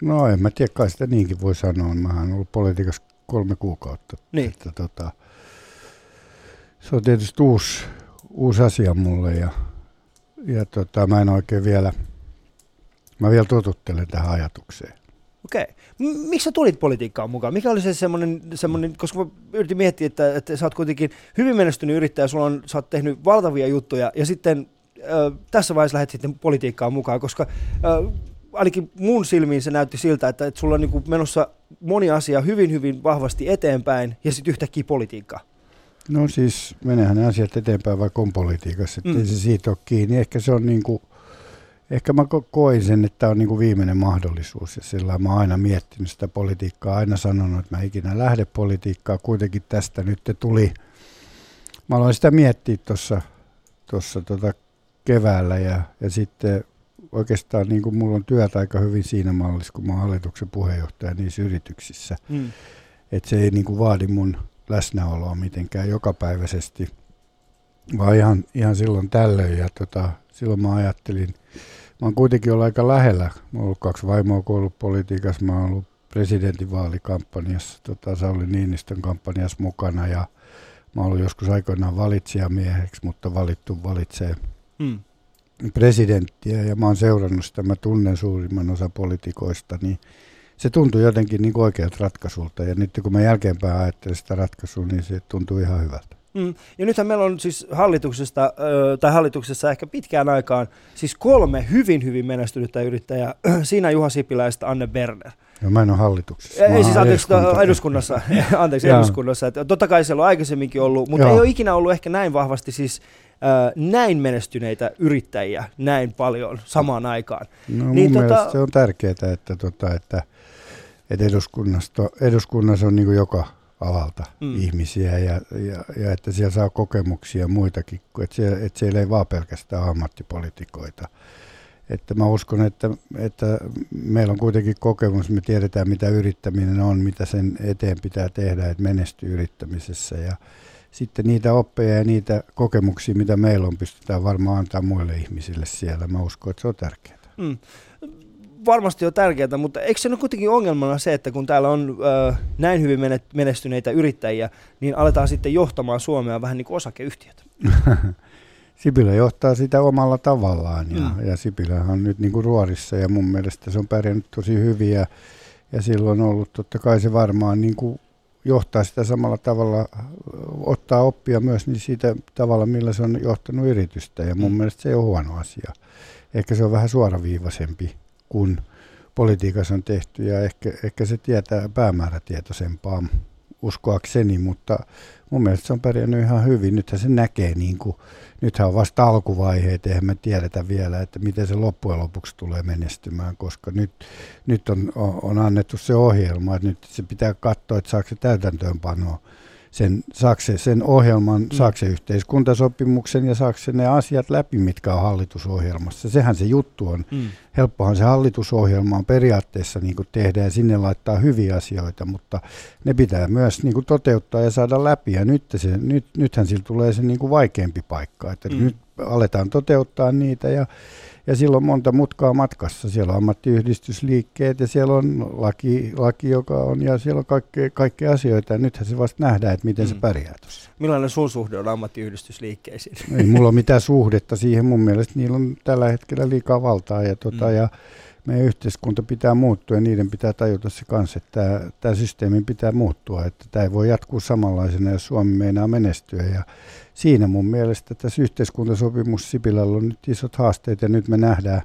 No en mä tiedä, kai sitä niinkin voi sanoa. Mä oon ollut politiikassa kolme kuukautta. Niin. Että, tota, se on tietysti uusi, uusi asia mulle ja, ja tota, mä en oikein vielä, mä vielä totuttelen tähän ajatukseen. Okei. M- Miksi sä tulit politiikkaan mukaan? Mikä oli se semmoinen, semmoinen koska mä yritin miettiä, että, että sä oot kuitenkin hyvin menestynyt yrittäjä, sulla on, sä oot tehnyt valtavia juttuja ja sitten äh, tässä vaiheessa lähdet sitten politiikkaan mukaan, koska äh, ainakin mun silmiin se näytti siltä, että, että sulla on niin menossa moni asia hyvin, hyvin vahvasti eteenpäin ja sitten yhtäkkiä politiikka. No siis menehän ne asiat eteenpäin vaikka on politiikassa, että Mm. se siitä ole kiinni. Ehkä se on niin kuin, ehkä mä ko- koin sen, että tämä on niin kuin viimeinen mahdollisuus ja sillä mä oon aina miettinyt sitä politiikkaa, aina sanonut, että mä ikinä lähde politiikkaa. Kuitenkin tästä nyt tuli, mä aloin sitä miettiä tuossa tossa tota keväällä ja, ja sitten oikeastaan niin kuin mulla on työt aika hyvin siinä mallissa, kun mä oon hallituksen puheenjohtaja niissä yrityksissä Mm. että se ei niinku vaadi mun läsnäoloa mitenkään jokapäiväisesti, vaan ihan, ihan silloin tällöin. Ja tota, silloin mä ajattelin, mä oon kuitenkin ollut aika lähellä. Mä oon ollut kaksi vaimoa, kun ollut politiikassa. Mä oon ollut presidentinvaalikampanjassa, tota Sauli Niinistön kampanjassa mukana ja mä olen joskus aikoinaan valitsijamieheksi, mutta valittu valitsee hmm. Presidenttiä ja mä oon seurannut sitä, mä tunnen suurimman osa politikoista, niin se tuntui jotenkin niin oikealta ratkaisulta ja nyt kun mä jälkeenpäin ajattelen sitä ratkaisua, niin se tuntuu ihan hyvältä. Mm. Ja nythän meillä on siis hallituksesta, tai hallituksessa ehkä pitkään aikaan siis kolme hyvin hyvin menestynyttä yrittäjää. Siinä Juha Sipiläistä Anne Berner. No mä en ole hallituksessa. Ei, siis anteeksi, eduskunta. eduskunnassa. anteeksi, eduskunnassa. Että totta kai siellä on aikaisemminkin ollut, mutta Joo. ei ole ikinä ollut ehkä näin vahvasti siis näin menestyneitä yrittäjiä näin paljon samaan aikaan. No niin, mun tota... se on tärkeää, että, tota, että, että eduskunnassa, eduskunnassa on niin joka alalta mm. ihmisiä ja, ja, ja että siellä saa kokemuksia muitakin, että siellä, että siellä ei vaan pelkästään ammattipolitikoita. Että mä uskon, että, että meillä on kuitenkin kokemus, me tiedetään mitä yrittäminen on, mitä sen eteen pitää tehdä, että menestyy yrittämisessä ja sitten niitä oppeja ja niitä kokemuksia, mitä meillä on, pystytään varmaan antaa muille ihmisille siellä. Mä uskon, että se on tärkeää. Mm varmasti on tärkeää, mutta eikö se nyt kuitenkin ongelmana se, että kun täällä on ö, näin hyvin menestyneitä yrittäjiä, niin aletaan sitten johtamaan Suomea vähän niin kuin osakeyhtiötä? Sipilä johtaa sitä omalla tavallaan ja, mm. ja Sipilä on nyt niin kuin ruorissa ja mun mielestä se on pärjännyt tosi hyvin ja, ja silloin on ollut totta kai se varmaan niin kuin johtaa sitä samalla tavalla, ottaa oppia myös niin siitä tavalla, millä se on johtanut yritystä ja mun mm. mielestä se ei ole huono asia. Ehkä se on vähän suoraviivaisempi kuin politiikassa on tehty ja ehkä, ehkä se tietää päämäärätietoisempaa uskoakseni, mutta mun mielestä se on pärjännyt ihan hyvin. Nythän se näkee, niin kuin, nythän on vasta alkuvaiheet, eihän me tiedetä vielä, että miten se loppujen lopuksi tulee menestymään, koska nyt, nyt on, on annettu se ohjelma, että nyt se pitää katsoa, että saako se täytäntöönpanoa sen, sakse, sen ohjelman, mm. sakse yhteiskuntasopimuksen ja sakse ne asiat läpi, mitkä on hallitusohjelmassa. Sehän se juttu on. Mm. Helppohan se hallitusohjelma on periaatteessa niin kuin tehdä ja sinne laittaa hyviä asioita, mutta ne pitää myös niin kuin toteuttaa ja saada läpi. Ja nyt se, nyt, nythän sillä tulee se niin kuin vaikeampi paikka, että mm. nyt aletaan toteuttaa niitä ja ja silloin on monta mutkaa matkassa. Siellä on ammattiyhdistysliikkeet ja siellä on laki, laki joka on, ja siellä on kaikkea, kaikkea asioita. Ja nythän se vasta nähdään, että miten mm. se pärjää tuossa. Millainen sun suhde on ammattiyhdistysliikkeisiin? Ei mulla ole mitään suhdetta siihen. Mun mielestä niillä on tällä hetkellä liikaa valtaa. Ja, tota, mm. ja meidän yhteiskunta pitää muuttua ja niiden pitää tajuta se kanssa, että tämä, tämä systeemin pitää muuttua. Että tämä ei voi jatkuu samanlaisena, jos Suomi meinaa menestyä. Ja siinä mun mielestä tässä yhteiskuntasopimus Sipilällä on nyt isot haasteet ja nyt me nähdään,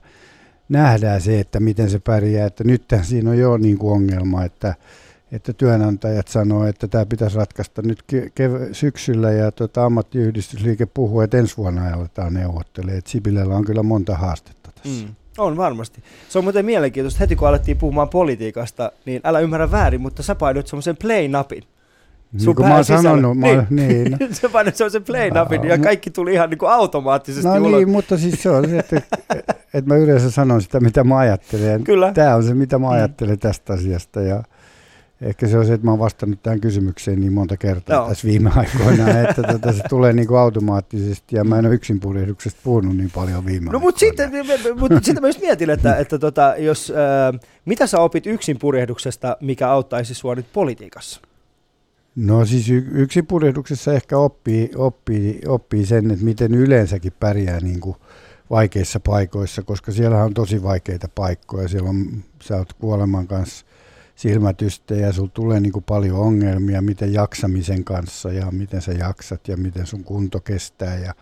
nähdään se, että miten se pärjää. Että nyt siinä on jo niin kuin ongelma, että, että työnantajat sanoo, että tämä pitäisi ratkaista nyt kev- syksyllä ja tota, ammattiyhdistysliike puhuu, että ensi vuonna aletaan neuvottelemaan. Sipilällä on kyllä monta haastetta tässä. Mm. On varmasti. Se on muuten mielenkiintoista. Heti kun alettiin puhumaan politiikasta, niin älä ymmärrä väärin, mutta sä painoit semmoisen play-napin. Niin kuin mä oon sanonut, mä, niin. niin. sä painoit semmoisen play-napin ja kaikki tuli ihan niin kuin automaattisesti No ulos. niin, mutta siis se on se, että, että mä yleensä sanon sitä, mitä mä ajattelen. Kyllä. Tämä on se, mitä mä mm. ajattelen tästä asiasta ja Ehkä se on se, että mä oon vastannut tähän kysymykseen niin monta kertaa Joo. tässä viime aikoina, että tota, se tulee niin kuin automaattisesti ja mä en ole yksinpurjehduksesta puhunut niin paljon viime No mutta sitten, mutta sitten mä just mietin, että, että tota, jos, äh, mitä sä opit yksinpurjehduksesta, mikä auttaisi sua nyt politiikassa? No siis y- yksinpurjehduksessa ehkä oppii, oppii, oppii sen, että miten yleensäkin pärjää niin kuin vaikeissa paikoissa, koska siellä on tosi vaikeita paikkoja. Siellä on, sä oot kuoleman kanssa silmätystä ja sulla tulee niin kuin paljon ongelmia, miten jaksamisen kanssa ja miten sä jaksat ja miten sun kunto kestää ja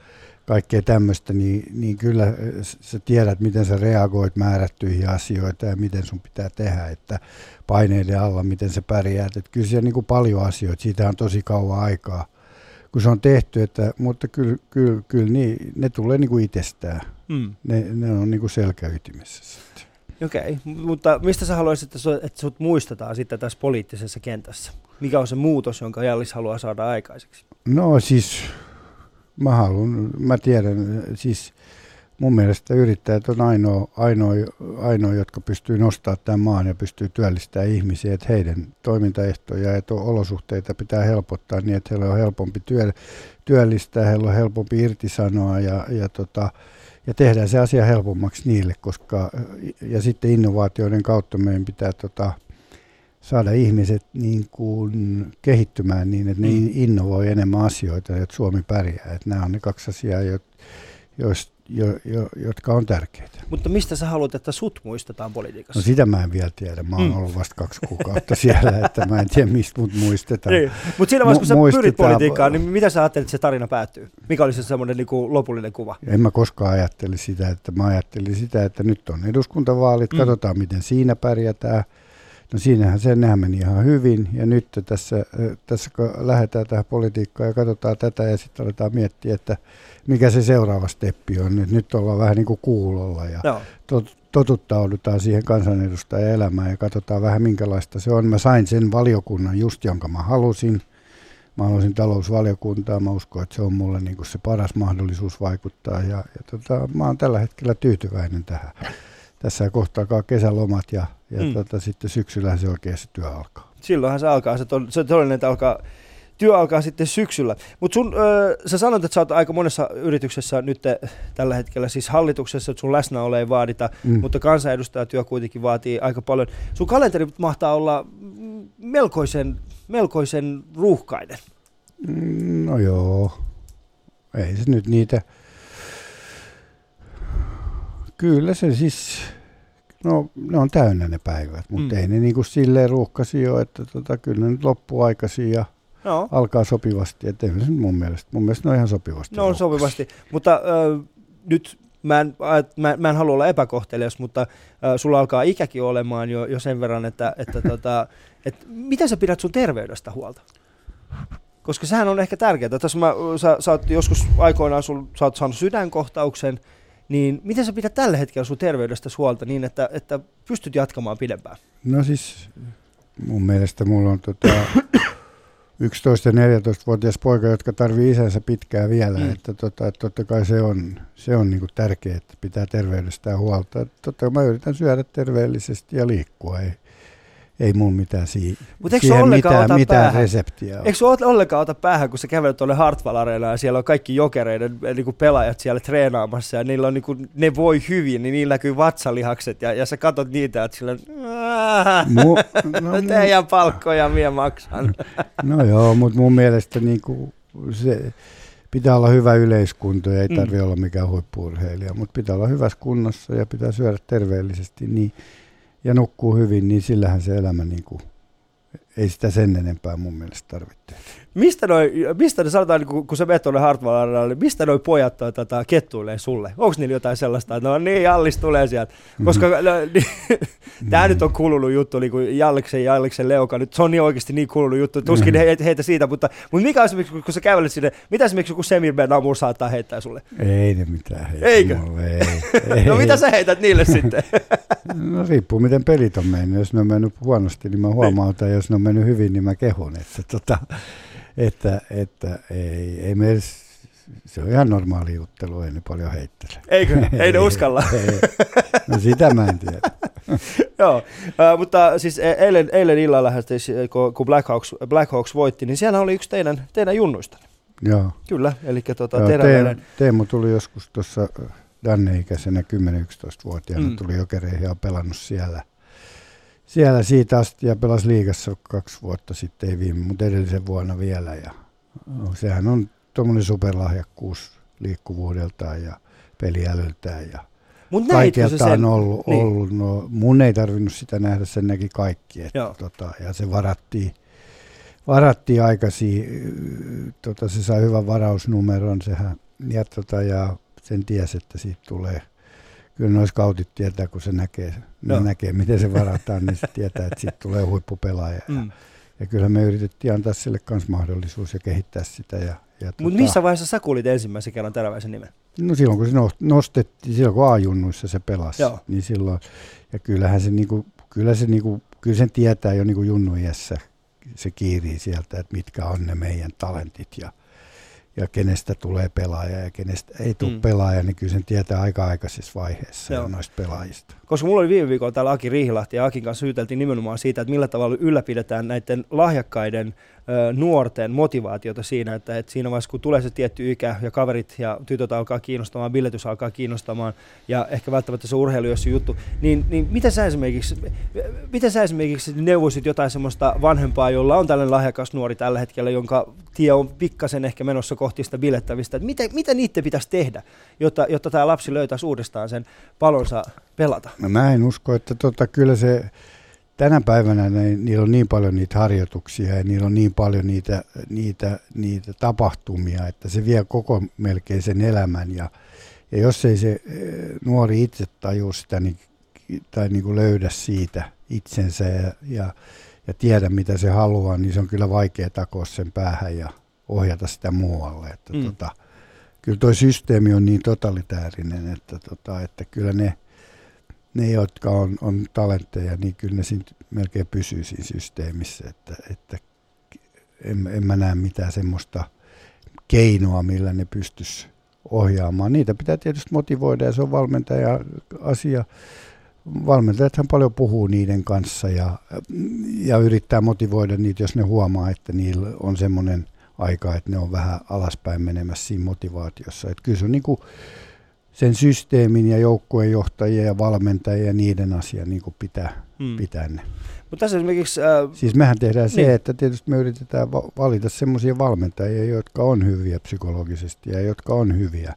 kaikkea tämmöistä, niin, niin kyllä sä tiedät, miten sä reagoit määrättyihin asioita ja miten sun pitää tehdä, että paineiden alla, miten sä pärjäät. Että kyllä siellä niin kuin paljon asioita, siitä on tosi kauan aikaa, kun se on tehty, että, mutta kyllä, kyllä, kyllä niin, ne tulee niin kuin itsestään. Mm. Ne, ne on niin kuin selkäytimessä sitten. Okei, okay. mutta mistä sä haluaisit, että sut muistetaan sitten tässä poliittisessa kentässä? Mikä on se muutos, jonka Jallis haluaa saada aikaiseksi? No siis, mä haluan, mä tiedän, siis mun mielestä yrittäjät on ainoa, ainoa, ainoa jotka pystyy nostamaan tämän maan ja pystyy työllistämään ihmisiä, että heidän toimintaehtoja ja olosuhteita pitää helpottaa niin, että heillä on helpompi työ, työllistää, heillä on helpompi irtisanoa ja, ja tota, ja tehdään se asia helpommaksi niille, koska ja sitten innovaatioiden kautta meidän pitää tota, saada ihmiset niin kuin kehittymään niin, että ne Mm. innovoi enemmän asioita, että Suomi pärjää. Että nämä on ne kaksi asiaa, jo, jo, jo, jotka on tärkeitä. Mutta mistä sä haluat, että sut muistetaan politiikassa? No sitä mä en vielä tiedä. Mä oon Mm. ollut vasta kaksi kuukautta siellä, että mä en tiedä, mistä mut muistetaan. Niin. Mutta siinä vaiheessa, kun sä pyrit politiikkaan, niin mitä sä ajattelit, että se tarina päättyy? Mikä oli se semmoinen niin kuin lopullinen kuva? En mä koskaan ajatteli sitä, että mä ajattelin sitä, että nyt on eduskuntavaalit, mm. katsotaan miten siinä pärjätään. No siinähän se nehän meni ihan hyvin ja nyt tässä, tässä kun lähdetään tähän politiikkaan ja katsotaan tätä ja sitten aletaan miettiä, että mikä se seuraava steppi on. Nyt, nyt ollaan vähän niin kuin kuulolla ja Joo. tot, totuttaudutaan siihen kansanedustajan elämään ja katsotaan vähän minkälaista se on. Mä sain sen valiokunnan just, jonka mä halusin. Mä halusin talousvaliokuntaa, mä uskon, että se on mulle niin kuin se paras mahdollisuus vaikuttaa ja, ja tota, mä oon tällä hetkellä tyytyväinen tähän. Tässä kohtaa kesälomat ja, ja Mm. tota, sitten syksyllä se oikeasti työ alkaa. Silloinhan se alkaa, se, to, se todellinen, että alkaa, työ alkaa sitten syksyllä. Mutta sun, ö, sä sanoit, että sä oot aika monessa yrityksessä nyt tällä hetkellä, siis hallituksessa, että sun läsnäolo ei vaadita, Mm. mutta kansanedustajatyö kuitenkin vaatii aika paljon. Sun kalenteri mahtaa olla melkoisen, melkoisen ruuhkainen. Mm, No joo, ei se nyt niitä. Kyllä se siis, no ne on täynnä ne päivät, mutta Mm. ei ne niinku silleen ruuhkasi ole, että tota, kyllä ne nyt loppuu aikaisin ja No, alkaa sopivasti. Että mun mielestä, mun mielestä ne on ihan sopivasti. no on ruuhkasi. sopivasti. Mutta ö, nyt mä en, mä, mä en halua olla epäkohtelias, mutta ö, sulla alkaa ikäkin olemaan jo, jo sen verran, että, että tota, et miten sä pidät sun terveydestä huolta? Koska sehän on ehkä tärkeää. Tässä mä, sä, sä oot joskus aikoinaan, sul, sä oot saanut sydänkohtauksen, niin miten sä pidät tällä hetkellä sun terveydestä huolta niin, että, että pystyt jatkamaan pidempään? No siis mun mielestä mulla on tota 11- ja 14-vuotias poika, jotka tarvii isänsä pitkään vielä. Mm. Että, tota, että totta kai se on, se on niinku tärkeää, että pitää terveydestään huolta. Että totta kai mä yritän syödä terveellisesti ja liikkua. Ei, ei mun mitään si- Mut eikö siihen mitään, ota mitään päähän? reseptiä ole. Eikö se ollenkaan ota päähän, kun sä kävelet tuonne Hartwall ja siellä on kaikki jokereiden eh, niin kuin pelaajat siellä treenaamassa ja niillä on, niin kuin, ne voi hyvin, niin niillä näkyy vatsalihakset ja, ja sä katot niitä, että sillä Mu, no, teidän palkkoja minä maksan. no joo, mutta mun mielestä niinku se pitää olla hyvä yleiskunto ja ei Mm. tarvi olla mikään huippuurheilija, mutta pitää olla hyvässä kunnossa ja pitää syödä terveellisesti niin, ja nukkuu hyvin, niin sillähän se elämä niinku, ei sitä sen enempää mun mielestä tarvitse. Mistä noi, mistä ne sanotaan, niin kun, kun sä menet tuonne Hartwall Areenalle, mistä noi pojat toi, tota, kettuilee sulle? Onko niillä jotain sellaista, että no niin, Jallis tulee sieltä? Koska no, niin, tämä nyt on kuulunut juttu, niin kuin Jalliksen, Jalliksen Leuka, nyt se on niin oikeasti niin kuulunut juttu, tuskin Mm. he, heitä siitä, mutta, mutta mikä on esimerkiksi, kun sä kävelet sinne, mitä esimerkiksi joku Semir Ben Amur saattaa heittää sulle? Ei ne mitään heitä Eikö? mulle, ei, ei. No mitä sä heität niille sitten? No riippuu miten pelit on mennyt. Jos ne on mennyt huonosti, niin mä huomautan. Ja jos ne on mennyt hyvin, niin mä kehun. Että, tota, että, että ei, ei me edes, se on ihan normaali juttelu, ei ne paljon heittele. Eikö? Ei ne uskalla. Ei. No sitä mä en tiedä. Joo, äh, mutta siis e- eilen, eilen illalla, siis, kun- kun Black Hawks, Black Hawks voitti, niin siellä oli yksi teidän, teidän junnuista. Joo. Kyllä, eli tota, Joo, teräväinen. Teemu, Teemu tuli joskus tuossa Danne-ikäisenä 10-11-vuotiaana, Mm. mm. tuli jokereihin ja on pelannut siellä. Siellä siitä asti ja pelasi liigassa kaksi vuotta sitten, ei viime, mutta edellisen vuonna vielä. Ja, no, sehän on tuommoinen superlahjakkuus liikkuvuudeltaan ja peliälyltään ja Mut näitkö se sen? ollut, Niin. ollut. No, mun ei tarvinnut sitä nähdä, sen näki kaikki. Joo. tota, ja se varattiin, varattiin aikaisin, tota, se sai hyvän varausnumeron sehän, ja, tota, ja sen tiesi, että siitä tulee. Kyllä noissa kautit tietää, kun se näkee, ne Joo. näkee, miten se varataan, niin se tietää, että siitä tulee huippupelaaja. Ja, Mm. ja kyllä me yritettiin antaa sille kans mahdollisuus ja kehittää sitä. Ja, ja Mutta tota, missä vaiheessa sä kuulit ensimmäisen kerran teräväisen nimen? No silloin kun se no- nostettiin, silloin kun A-junnuissa se pelasi, Joo. niin silloin, ja kyllähän se niinku, kyllä se niinku, kyllä sen tietää jo niinku junnuiässä, se kiirii sieltä, että mitkä on ne meidän talentit ja, ja kenestä tulee pelaaja ja kenestä ei tule Mm. pelaaja, niin kyllä sen tietää aika aikaisessa vaiheessa Joo. jo noista pelaajista. Koska mulla oli viime viikolla täällä Aki Riihilahti ja Akin kanssa syyteltiin nimenomaan siitä, että millä tavalla ylläpidetään näiden lahjakkaiden nuorten motivaatiota siinä, että, että siinä vaiheessa kun tulee se tietty ikä ja kaverit ja tytöt alkaa kiinnostamaan, biletys alkaa kiinnostamaan ja ehkä välttämättä se urheilu se juttu, niin, niin mitä sä esimerkiksi, miten sä esimerkiksi neuvoisit jotain semmoista vanhempaa, jolla on tällainen lahjakas nuori tällä hetkellä, jonka tie on pikkasen ehkä menossa kohti sitä bilettävistä, että mitä, mitä niiden pitäisi tehdä, jotta, jotta tämä lapsi löytäisi uudestaan sen palonsa pelata? No mä en usko, että tota, kyllä se tänä päivänä ne, niillä on niin paljon niitä harjoituksia ja niillä on niin paljon niitä, niitä, niitä tapahtumia, että se vie koko melkein sen elämän. Ja, ja jos ei se eh, nuori itse tajua sitä niin, tai niin kuin löydä siitä itsensä ja, ja, ja tiedä mitä se haluaa, niin se on kyllä vaikea takoa sen päähän ja ohjata sitä muualle. Että Mm. tota, kyllä tuo systeemi on niin totalitäärinen, että, tota, että kyllä ne, ne, jotka on, on talentteja, niin kyllä ne siinä melkein pysyy siinä systeemissä, että, että en, en mä näe mitään semmoista keinoa, millä ne pystyisi ohjaamaan. Niitä pitää tietysti motivoida ja se on valmentaja asia. Valmentajathan paljon puhuu niiden kanssa ja, ja yrittää motivoida niitä, jos ne huomaa, että niillä on semmoinen aika, että ne on vähän alaspäin menemässä siinä motivaatiossa. Että kyllä se on niin kuin sen systeemin ja joukkueenjohtajien ja valmentajien ja niiden asia niin kuin pitää, Mm. pitää ne. Mutta tässä esimerkiksi, äh, Siis mehän tehdään se, Niin. niin. että tietysti me yritetään va- valita semmoisia valmentajia, jotka on hyviä psykologisesti ja jotka on hyviä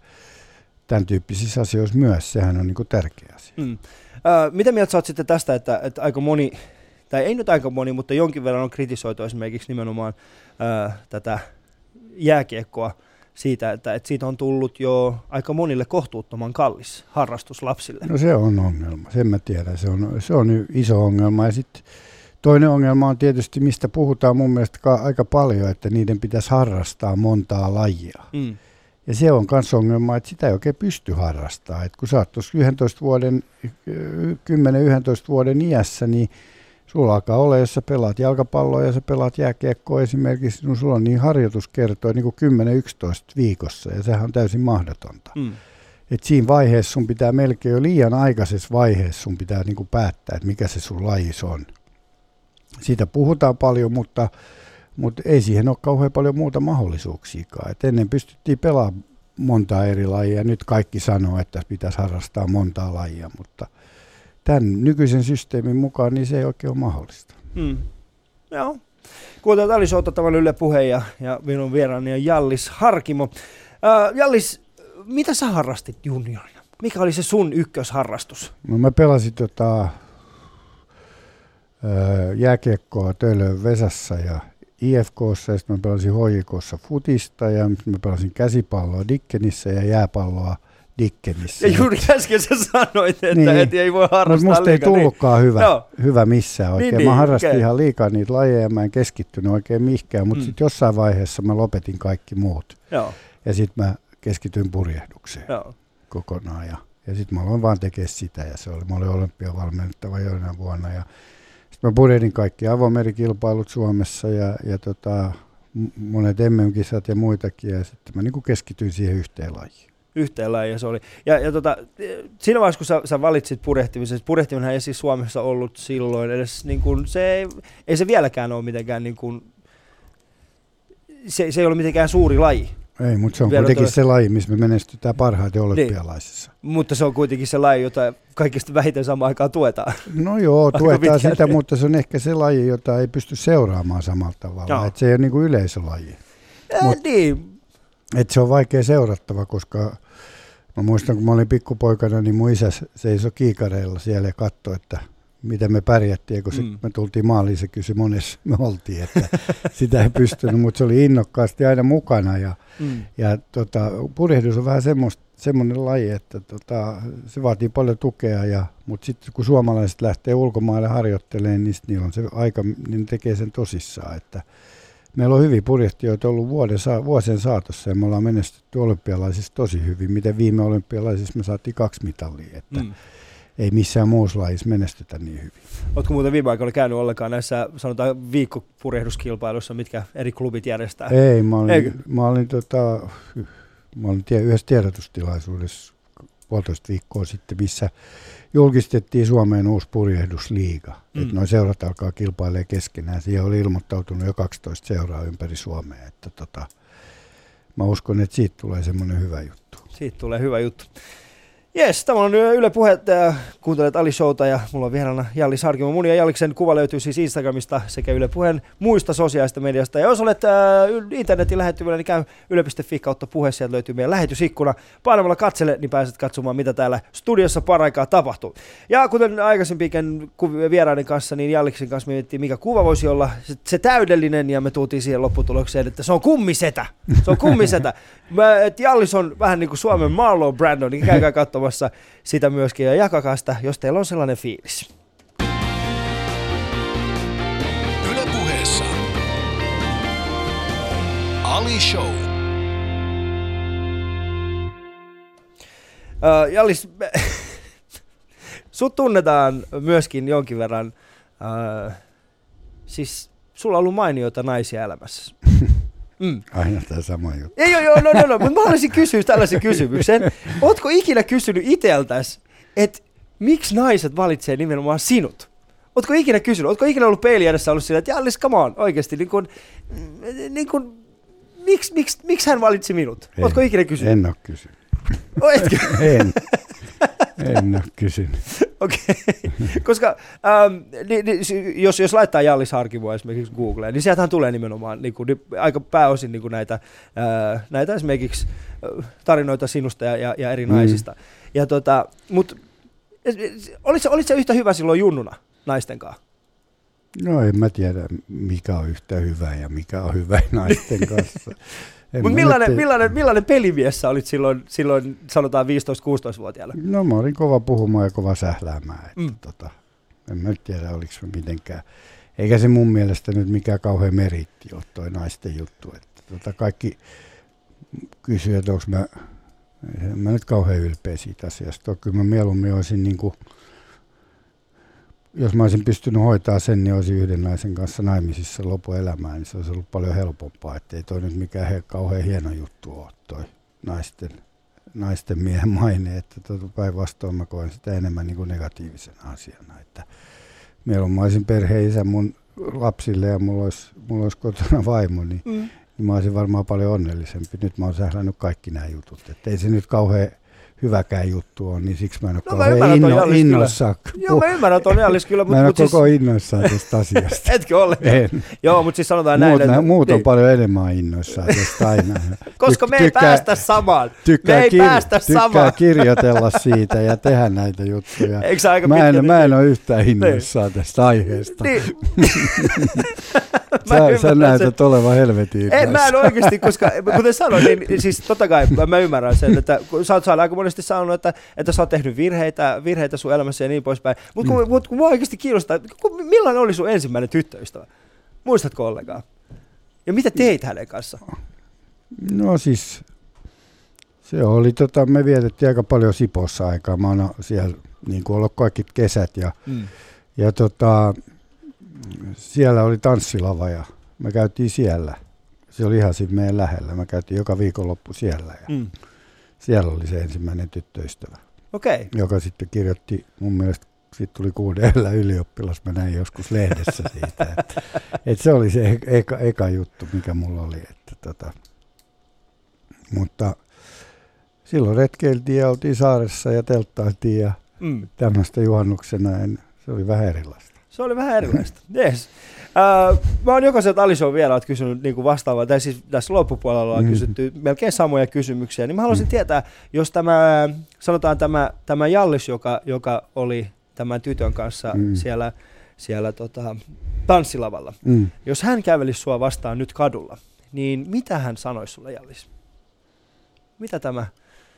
tämän tyyppisissä asioissa myös. Sehän on niin kuin tärkeä asia. mm. äh, mitä mieltä sä oot sitten tästä, että, että aika moni, tai ei nyt aika moni, mutta jonkin verran on kritisoitu esimerkiksi nimenomaan äh, tätä jääkiekkoa siitä, että, että siitä on tullut jo aika monille kohtuuttoman kallis harrastus lapsille. No se on ongelma, sen mä tiedän. Se on, se on iso ongelma. Ja sitten toinen ongelma on tietysti, mistä puhutaan mun mielestä ka- aika paljon, että niiden pitäisi harrastaa montaa lajia. Mm. Ja se on myös ongelma, että sitä ei oikein pysty harrastamaan. Et kun sä oot tuossa 11 vuoden, 10-11 vuoden iässä, niin sulla alkaa olla, jos sä pelaat jalkapalloa ja sä pelaat jääkiekkoa esimerkiksi, niin sulla on niin harjoituskertoja niin kuin 10-11 viikossa, ja sehän on täysin mahdotonta. Mm. Et siinä vaiheessa sun pitää melkein jo liian aikaisessa vaiheessa sun pitää niin kuin päättää, että mikä se sun lajis on. Siitä puhutaan paljon, mutta, mutta ei siihen ole kauhean paljon muuta mahdollisuuksiakaan. Et ennen pystyttiin pelaamaan montaa eri lajia. Nyt kaikki sanoo, että pitäisi harrastaa montaa lajia, mutta tämän nykyisen systeemin mukaan niin se ei oikein ole mahdollista. Mm. Joo. Kuuntelut Ali tämän Yle Puheen ja, ja minun vieraani on Jallis Harkimo. Äh, Jallis, mitä sä harrastit juniorina? Mikä oli se sun ykkösharrastus? No mä pelasin tota, ö, jääkiekkoa Töölön Vesassa ja IFKssa ja sitten mä pelasin HJKssa futista ja mä pelasin käsipalloa Dickenissä ja jääpalloa Dickenissä. Ja juuri äsken sä sanoit, että Niin. et ei voi Mutta harrastaa musta ei liikaa. Niin. tullutkaan hyvä, Joo. hyvä missään oikein. Niin, Niin, mä niin, harrastin okei. ihan liikaa niitä lajeja, mä en keskittynyt oikein mihinkään, mutta Mm. sitten jossain vaiheessa mä lopetin kaikki muut. Joo, Ja sitten mä keskityin purjehdukseen joo. kokonaan. Ja, ja sitten mä aloin vaan tekemään sitä ja se oli, mä olin olympiavalmennettava joinain vuonna. Ja sitten mä purjehdin kaikki avomerikilpailut Suomessa ja, ja tota, monet MM-kisat ja muitakin. Ja sitten mä niinku keskityin siihen yhteen lajiin. Yhteen lajiin se oli. Ja, ja tota, siinä vaiheessa, kun sä, sä valitsit purjehtimisen, purjehtiminen ei siis Suomessa ollut silloin edes, niin kuin, se ei, ei se vieläkään ole mitenkään, niin kuin, se, se ei ole mitenkään suuri laji, Ei, mutta se on Vielä kuitenkin se laji, missä me menestytään parhaiten olympialaisissa. mutta se on kuitenkin se laji, jota kaikista vähiten samaan aikaan tuetaan. No joo, tuetaan pitkälle. sitä, mutta se on ehkä se laji, jota ei pysty seuraamaan samalla tavalla. Joo. Et se ei ole niinku yleisölaji. Äh, Mut- niin, Et se on vaikea seurattava, koska mä muistan, kun mä olin pikkupoikana, niin mun isä seisoi kiikareilla siellä ja katsoi, että mitä me pärjättiin. Ja kun Mm. me tultiin maaliin, se kysyi monessa me oltiin, että sitä ei pystynyt, mutta se oli innokkaasti aina mukana. Ja, mm, ja tota, purjehdus on vähän semmoista, semmoinen laji, että tota, se vaatii paljon tukea, ja, mutta sitten kun suomalaiset lähtee ulkomaille harjoittelemaan, niin niillä on se aika, niin ne tekee sen tosissaan, että Meillä on hyviä purjehtijoita ollut vuoden, vuosien saatossa ja me ollaan menestytty olympialaisissa tosi hyvin. Miten viime olympialaisissa me saatiin kaksi mitallia. Että, mm. ei missään muussa lajissa menestytä niin hyvin. Oletko muuten viime aikoina käynyt ollenkaan näissä, sanotaan viikkopurjehduskilpailuissa, mitkä eri klubit järjestää? Ei, mä olin, Eikö? mä olin, tota, mä olin tie, yhdessä tiedotustilaisuudessa puolitoista viikkoa sitten, missä julkistettiin Suomeen uusi purjehdusliiga. Mm. Että noin seurat alkaa kilpailemaan keskenään. Siihen oli ilmoittautunut jo 12 seuraa ympäri Suomea. Että tota, mä uskon, että siitä tulee semmoinen hyvä juttu. Siitä tulee hyvä juttu. Jes, tämä on Yle Puhe, äh, kuuntelet Ali Showta ja mulla on vieraana Jalli Sarkimo. Mun ja Jalliksen kuva löytyy siis Instagramista sekä Yle Puheen muista sosiaalista mediasta. Ja jos olet äh, internetin lähettyvillä, niin käy yle.fi kautta puhe, sieltä löytyy meidän lähetysikkuna. Painamalla katsele, niin pääset katsomaan, mitä täällä studiossa paraikaa tapahtuu. Ja kuten aikaisempikin vieraiden kanssa, niin Jalliksen kanssa mietittiin, mikä kuva voisi olla se, se täydellinen, ja me tultiin siihen lopputulokseen, että se on kummisetä. Se on kummisetä. Mä, Jallis on vähän niin kuin Suomen Marlon Brando, niin käykää katsomassa sitä myöskin ja jakakaa sitä, jos teillä on sellainen fiilis. Yle puheessa. Ali Show. Uh, Jallis, me, sut tunnetaan myöskin jonkin verran, uh, siis sulla on ollut mainioita naisia elämässä. Mm. Aina tämä sama juttu. Ei, joo, joo, no, no, no, mutta mä haluaisin kysyä tällaisen kysymyksen. Ootko ikinä kysynyt iteltäs, että miksi naiset valitsee nimenomaan sinut? Ootko ikinä kysynyt, ootko ikinä ollut peili edessä ollut sillä, että Jallis, come on, oikeasti, niin kun, niin kun, miksi, miksi, miksi hän valitsi minut? En- Ootko ikinä kysynyt? En ole kysynyt. Etkö? En. En ole kysynyt. Okei, koska ähm, niin, niin, jos, jos laittaa Jallis Harkimo esimerkiksi Googleen, niin sieltähän tulee nimenomaan niin kuin, aika pääosin niin kuin näitä, äh, näitä esimerkiksi äh, tarinoita sinusta ja, ja, ja eri Mm. naisista. Ja tota, mut, olit, olit sä yhtä hyvä silloin junnuna naisten kanssa? No en mä tiedä, mikä on yhtä hyvä ja mikä on hyvä naisten kanssa. Mutta mä millainen, nyt- millainen, millainen pelimies sä olit silloin, silloin sanotaan 15-16-vuotiaana? No mä olin kova puhumaan ja kova sähläämään. Että, Mm. tota, en mä tiedä, oliko se mitenkään. Eikä se mun mielestä nyt mikään kauhean meritti ole toi naisten juttu. Että, tota, kaikki kysyy, että onko mä, en mä nyt kauhean ylpeä siitä asiasta. Kyllä mä mieluummin olisin niin kuin, jos mä olisin pystynyt hoitaa sen, niin olisin yhden naisen kanssa naimisissa lopuelämää, niin se olisi ollut paljon helpompaa. Että ei toi nyt mikään he, kauhean hieno juttu ole toi naisten, naisten miehen maine, että tota päinvastoin mä koen sitä enemmän niin kuin negatiivisena asiana. Että mieluummin mä olisin perheisä mun lapsille ja mulla olisi, mulla olisi kotona vaimo, niin, Mm. niin mä olisin varmaan paljon onnellisempi. Nyt mä oon sählännyt kaikki nämä jutut. Että ei se nyt kauhean hyväkään juttu ole, niin siksi mä en ole No mä kauhean inno. Joo, mä ymmärrän ton Jallis kyllä, mä mutta en ole siis, koko innoissaan tästä asiasta. etkö ollenkaan? en. Joo, mutta siis sanotaan näin, Muut, että, nä, muut on niin, paljon enemmän innoissaan tästä aina. koska Tyk- me ei päästä samaan. tykkää, me ei päästä tykkää samaan. kirjoitella siitä ja tehdä näitä juttuja. Eikö aika Mä en, mä en ole yhtään innoissaan tästä aiheesta. Niin. Mä Sä, sä ymmärrän sen. näytät olevan helvetin En, mä en oikeasti, koska kuten sanoin, niin siis totta kai mä, mä ymmärrän sen, että sä oot saanut aika monesti sanonut, että, että sä oot tehnyt virheitä, virheitä sun elämässä ja niin poispäin. Mutta kun, mm. mut, kun mua oikeasti kiinnostaa, kun, millainen oli sun ensimmäinen tyttöystävä? Muistatko ollenkaan? Ja mitä teit hänen kanssa? No siis, se oli, tota, me vietettiin aika paljon Sipossa aikaa. Mä oon siellä niin kuin ollut kaikki kesät ja, Mm. ja tota, siellä oli tanssilava ja me käytiin siellä. Se oli ihan siinä meidän lähellä. Me käytiin joka viikonloppu siellä ja Mm. Siellä oli se ensimmäinen tyttöystävä, Okei. Okay. joka sitten kirjoitti mun mielestä siitä tuli kuudella ylioppilas, mä näin joskus lehdessä siitä. Että, että se oli se e- eka, eka juttu, mikä mulla oli. Että tota, mutta silloin retkeiltiin ja oltiin saaressa ja telttailtiin ja Mm. tämmöistä juhannuksena. En, se oli vähän erilaista. Se oli vähän erilaista. Yes. Uh, mä oon jokaiselta Alison vielä oot kysynyt niin kuin vastaavaa, tai siis tässä loppupuolella on Mm. kysytty melkein samoja kysymyksiä, niin mä haluaisin tietää, jos tämä, sanotaan tämä, tämä Jallis, joka, joka oli tämän tytön kanssa Mm. siellä, siellä tota, tanssilavalla, Mm. jos hän kävelisi sua vastaan nyt kadulla, niin mitä hän sanoisi sulle Jallis? Mitä tämä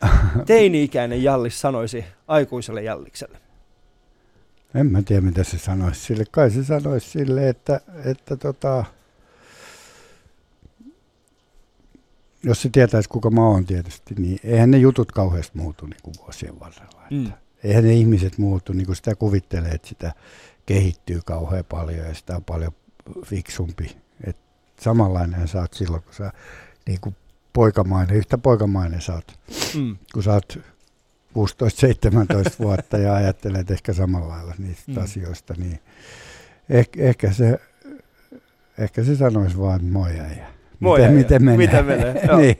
teini-ikäinen Jallis sanoisi aikuiselle Jallikselle? En mä tiedä, mitä se sanoisi sille. Kai se sanoisi sille, että, että tota, jos se tietäisi, kuka mä oon tietysti, niin eihän ne jutut kauheasti muutu niin kuin vuosien varrella. Mm. Että eihän ne ihmiset muutu, niin kuin sitä kuvittelee, että sitä kehittyy kauhean paljon ja sitä on paljon fiksumpi. Et samanlainen sä oot silloin, kun sä niin kuin poikamainen, yhtä poikamainen sä oot, Mm. kun sä oot 16-17 vuotta ja ajattelet ehkä samalla lailla niistä Mm. asioista, niin ehkä, ehkä se Ehkä se sanoisi vaan, moi äijä. Moi miten, miten menee? Miten menee, niin.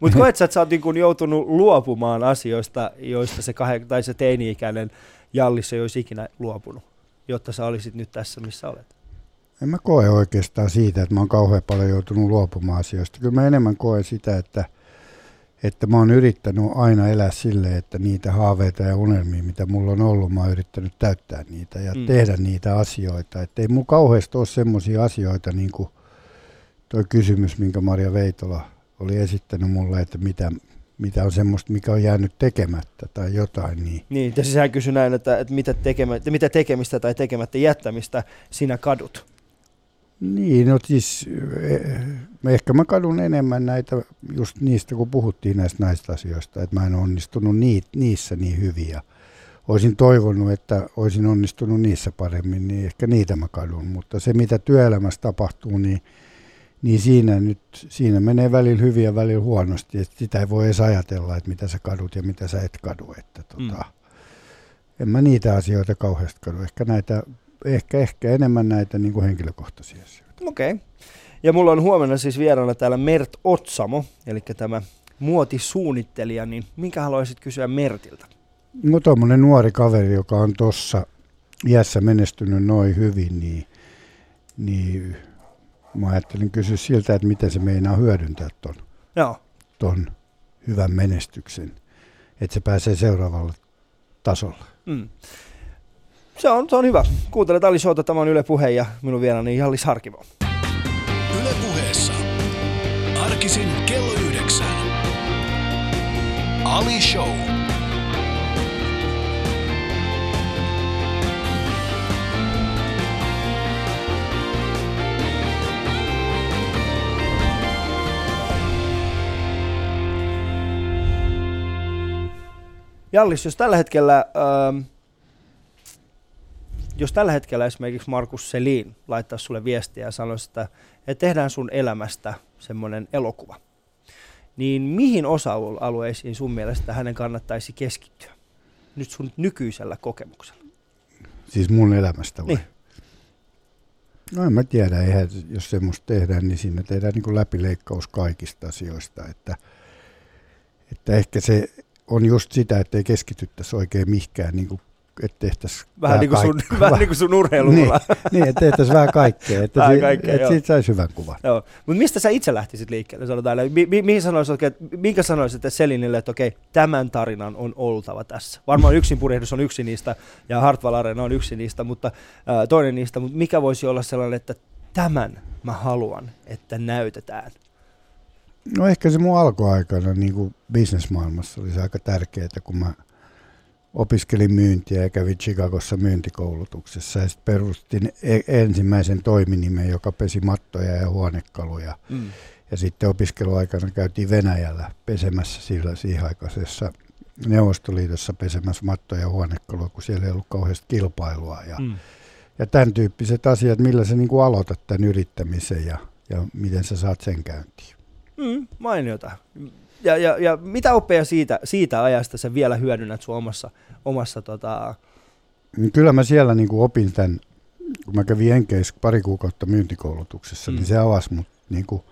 Mutta koet sä, että sä oot niin joutunut luopumaan asioista, joista se, kahden, tai se teini-ikäinen Jallis ei olisi ikinä luopunut, jotta sä olisit nyt tässä, missä olet? En mä koe oikeastaan siitä, että mä oon kauhean paljon joutunut luopumaan asioista. Kyllä mä enemmän koen sitä, että, että mä oon yrittänyt aina elää silleen, että niitä haaveita ja unelmia, mitä mulla on ollut, mä oon yrittänyt täyttää niitä ja Mm. tehdä niitä asioita. Että ei mulla kauheasti ole semmoisia asioita, niin kuin toi kysymys, minkä Maria Veitola oli esittänyt mulle, että mitä, mitä on semmoista, mikä on jäänyt tekemättä tai jotain, niin Niin, ja siis hän kysyi näin, että, että mitä, tekemä, että mitä tekemistä tai tekemättä jättämistä sinä kadut. Niin, no siis eh, ehkä mä kadun enemmän näitä just niistä, kun puhuttiin näistä näistä asioista, että mä en onnistunut nii, niissä niin hyvin ja olisin toivonut, että olisin onnistunut niissä paremmin, niin ehkä niitä mä kadun, mutta se mitä työelämässä tapahtuu, niin, niin siinä nyt, siinä menee välillä hyvin ja välillä huonosti, että sitä ei voi edes ajatella, että mitä sä kadut ja mitä sä et kadu, että tota, Mm. en mä niitä asioita kauheasti kadu, ehkä näitä, ehkä, ehkä enemmän näitä niin kuin henkilökohtaisia asioita. Okei. Okay. Ja mulla on huomenna siis vieraana täällä Mert Otsamo, eli tämä muotisuunnittelija, niin minkä haluaisit kysyä Mertiltä? No tuommoinen nuori kaveri, joka on tuossa iässä menestynyt noin hyvin, niin, niin mä ajattelin kysyä siltä, että miten se meinaa hyödyntää ton, Joo. ton hyvän menestyksen, että se pääsee seuraavalle tasolle. Mm. Se on, se on hyvä. Kuuntelet Ali Showta, tämä on Yle Puhe ja minun vieraani Jallis Harkivo. Yle puheessa. Arkisin kello yhdeksän. Ali Show. Jallis, jos tällä hetkellä, ähm, jos tällä hetkellä esimerkiksi Markus Selin laittaa sulle viestiä ja sanoisi, että, että tehdään sun elämästä semmoinen elokuva, niin mihin osa-alueisiin sun mielestä hänen kannattaisi keskittyä? Nyt sun nykyisellä kokemuksella. Siis mun elämästä vai? Niin. No en mä tiedä, eihän, jos semmoista tehdään, niin siinä tehdään niin läpileikkaus kaikista asioista. Että, että ehkä se on just sitä, että ei keskityttäisi oikein mihinkään, niin kuin, että tehtäisiin Vähän, niin kuin, sun, vähän niin kuin sun urheilulla. niin, että tehtäisiin vähän kaikkea, että, Vähän si- kaikkea, joo. siitä saisi hyvän kuvan. Joo. Mutta mistä sä itse lähtisit liikkeelle? Sanotaan, mi- mi- mihin sanoisit, että- minkä sanoisit että Selinille, että okei, tämän tarinan on oltava tässä. Varmaan yksin purjehdus on yksi niistä ja Hartwall Arena on yksi niistä, mutta ää, toinen niistä. Mutta mikä voisi olla sellainen, että tämän mä haluan, että näytetään? No ehkä se mun alkuaikana niin kuin bisnesmaailmassa oli se aika tärkeää, kun mä opiskelin myyntiä ja kävin Chicagossa myyntikoulutuksessa ja sitten perustin e- ensimmäisen toiminimen, joka pesi mattoja ja huonekaluja. Mm. Ja sitten opiskeluaikana käytiin Venäjällä pesemässä sillä siihen aikaisessa Neuvostoliitossa pesemässä mattoja ja huonekaluja, kun siellä ei ollut kauheasti kilpailua. Ja, Mm. ja tämän tyyppiset asiat, millä sä niin kuin aloitat tämän yrittämisen ja, ja miten sä saat sen käyntiin. Mm, mainiota. Ja, ja, ja mitä oppeja siitä, siitä ajasta sä vielä hyödynnät sun omassa, omassa tota... Niin Kyllä mä siellä niin kuin opin tämän, kun mä kävin Jenkeissä pari kuukautta myyntikoulutuksessa, Mm. mm. niin se avasi mut, niin kuin,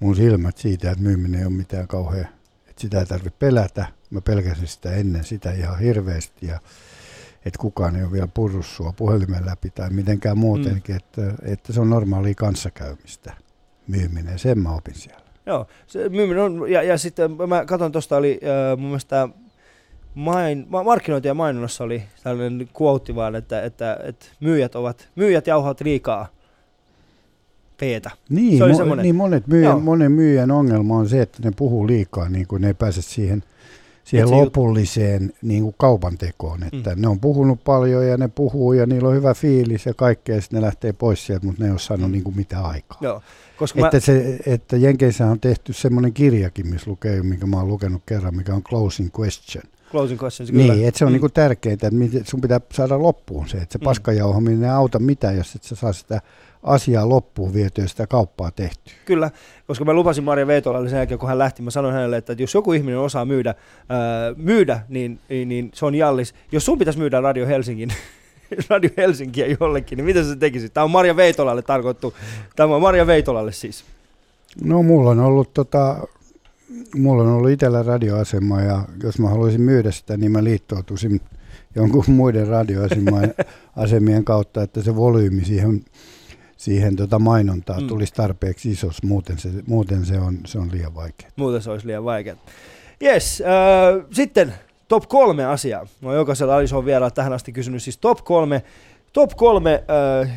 mun silmät siitä, että myyminen ei ole mitään kauhean, että sitä ei tarvitse pelätä. Mä pelkäsin sitä ennen sitä ihan hirveästi ja että kukaan ei ole vielä purrut sua puhelimen läpi tai mitenkään muutenkin, mm. että, että se on normaalia kanssakäymistä myyminen. Sen mä opin siellä. Joo, se myyminen on, ja, ja sitten mä katson tuosta oli äh, mun mielestä main, ma- markkinointi ja mainonnassa oli tällainen quote vaan, että, että, että myyjät, ovat, myyjät jauhavat liikaa peetä. Niin, Se oli mo- semmoinen- niin monet myyjän, monen myyjän ongelma on se, että ne puhuu liikaa, niin kuin ne ei pääse siihen, siihen Et se jut- lopulliseen niin kuin kaupan tekoon. Että ne on puhunut paljon ja ne puhuu ja niillä on hyvä fiilis ja kaikkea, ja sitten ne lähtee pois sieltä, mutta ne ei ole saanut Mm. niin kuin mitään aikaa. Joo, koska Että, mä, se, että Jenkeissä on tehty semmoinen kirjakin, missä lukee, minkä mä oon lukenut kerran, mikä on Closing Question. Closing questions, kyllä. Niin, että se on Mm. niinku tärkeintä, että sun pitää saada loppuun se, että se Mm. paskajauhaminen ei auta mitään, jos et sä saa sitä asiaa loppuun vietyä ja sitä kauppaa tehtyä. Kyllä, koska mä lupasin Maria Veitolalle sen jälkeen, kun hän lähti, mä sanoin hänelle, että jos joku ihminen osaa myydä, ää, myydä niin, niin, niin, se on Jallis. Jos sun pitäisi myydä Radio Helsingin, Radio Helsinkiä jollekin, niin mitä sä tekisit? Tämä on Maria Veitolalle tarkoittu. Tämä on Maria Veitolalle siis. No mulla on ollut tota, mulla on ollut itsellä radioasema ja jos mä haluaisin myydä sitä, niin mä liittoutuisin jonkun muiden radioasemien asemien kautta, että se volyymi siihen, siihen tota mainontaan Mm. tulisi tarpeeksi isos, muuten se, muuten se, on, se on liian vaikea. Muuten se olisi liian vaikeaa. Yes, äh, sitten top kolme asiaa. No jokaisella Alice on vielä tähän asti kysynyt siis top kolme, top kolme äh,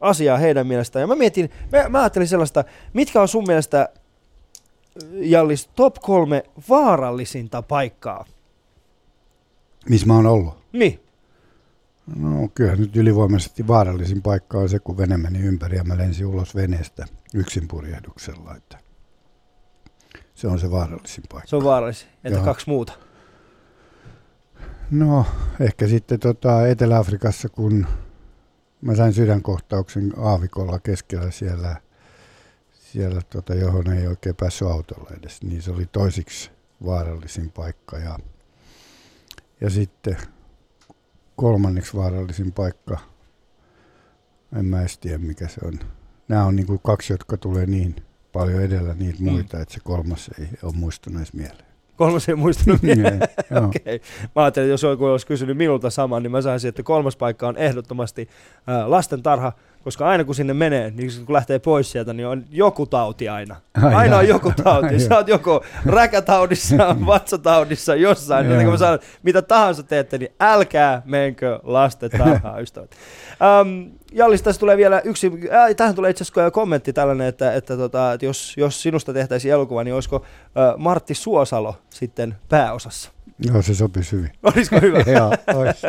asiaa heidän mielestään. Ja mä mietin, mä, mä ajattelin sellaista, mitkä on sun mielestä, äh, Jallis, top kolme vaarallisinta paikkaa? Missä mä oon ollut? Niin, No kyllä nyt ylivoimaisesti vaarallisin paikka on se, kun vene meni ympäri ja mä lensin ulos veneestä yksin purjehduksella. Että se on se vaarallisin paikka. se on vaarallisin. Että Joo. kaksi muuta. No, ehkä sitten tota Etelä-Afrikassa, kun mä sain sydänkohtauksen aavikolla keskellä siellä, siellä tota, johon ei oikein päässyt autolla edes, niin se oli toisiksi vaarallisin paikka. Ja, ja sitten kolmanneksi vaarallisin paikka, en mä edes tiedä mikä se on. Nämä on niin kuin kaksi, jotka tulee niin paljon edellä niitä Mm. muita, että se kolmas ei ole muistunut edes mieleen. Kolmas ei muistanut Niin. Okei. Mä ajattelin, että jos joku olisi kysynyt minulta saman, niin mä saisin, että kolmas paikka on ehdottomasti lastentarha, koska aina kun sinne menee, niin kun lähtee pois sieltä, niin on joku tauti aina. Ai Aina on joku tauti. Sä oot joko räkätaudissa, vatsataudissa, jossain. Joten kun mä sanon, mitä tahansa teette, niin älkää menkö lastentarhaan, ystävät. Um, Jallis, tässä tulee vielä yksi, äh, tähän tulee itse asiassa kommentti tällainen, että, että, tota, että jos, jos sinusta tehtäisiin elokuva, niin olisiko äh, Martti Suosalo sitten pääosassa? Joo, se sopisi hyvin. Olisiko hyvä? Joo, ois.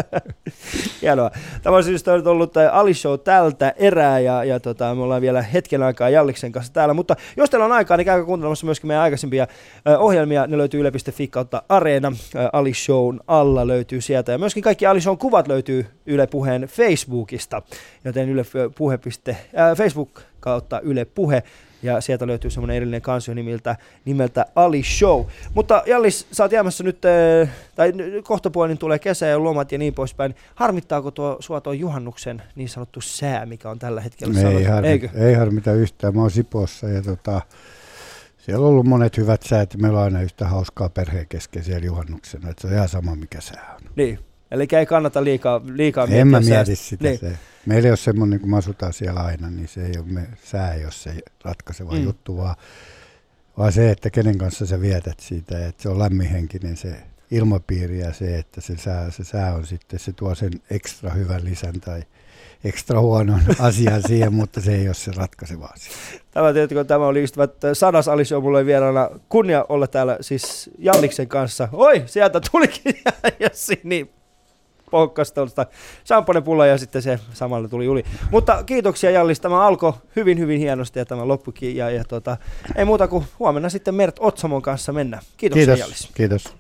Hienoa. Tämä on siis ollut Ali Show tältä erää ja, ja tota, me ollaan vielä hetken aikaa Jalliksen kanssa täällä. Mutta jos teillä on aikaa, niin käykää kuuntelemassa myöskin meidän aikaisempia ohjelmia. Ne löytyy yle.fi kautta Areena. Ali Shown alla löytyy sieltä. Ja myöskin kaikki Ali Shown kuvat löytyy Yle Puheen Facebookista. Joten yle puhe. Äh, Facebook kautta Yle Puhe. Ja sieltä löytyy semmoinen erillinen kansio nimeltä, nimeltä Ali Show. Mutta Jallis, sä oot jäämässä nyt, äh, tai kohtapuolin tulee kesä ja lomat ja niin poispäin. Harmittaako tuo, sua tuo juhannuksen niin sanottu sää, mikä on tällä hetkellä? ei, sanottu? harmi, Eikö? ei harmita yhtään. Mä oon Sipossa ja tota, siellä on ollut monet hyvät säät. ja Meillä on aina yhtä hauskaa perheen kesken siellä juhannuksena. Että se on ihan sama mikä sää on. Niin. Eli ei kannata liikaa, liikaa en mä miettiä mieti sitä. Niin. Se. Meillä ei ole semmoinen, kun me asutaan siellä aina, niin se ei ole me, sää, jos se ratkaiseva Mm. juttu, vaan, vaan se, että kenen kanssa sä vietät siitä, ja että se on lämminhenkinen se ilmapiiri ja se, että se sää, se sää on sitten, se tuo sen ekstra hyvän lisän tai ekstra huonon asian siihen, mutta se ei ole se ratkaiseva asia. Tämä, tietysti, tämä oli ystävät Sadas Alisio, mulle vieraana kunnia olla täällä siis Jalliksen kanssa. Oi, sieltä tulikin Jessi, niin pohkkas tuosta samponepulla ja sitten se samalla tuli yli. Mutta kiitoksia Jallis, tämä alkoi hyvin hyvin hienosti ja tämä loppukin ja, ja tota, ei muuta kuin huomenna sitten Mert Otsamon kanssa mennä. Kiitoksia Kiitos. Jallis. Kiitos.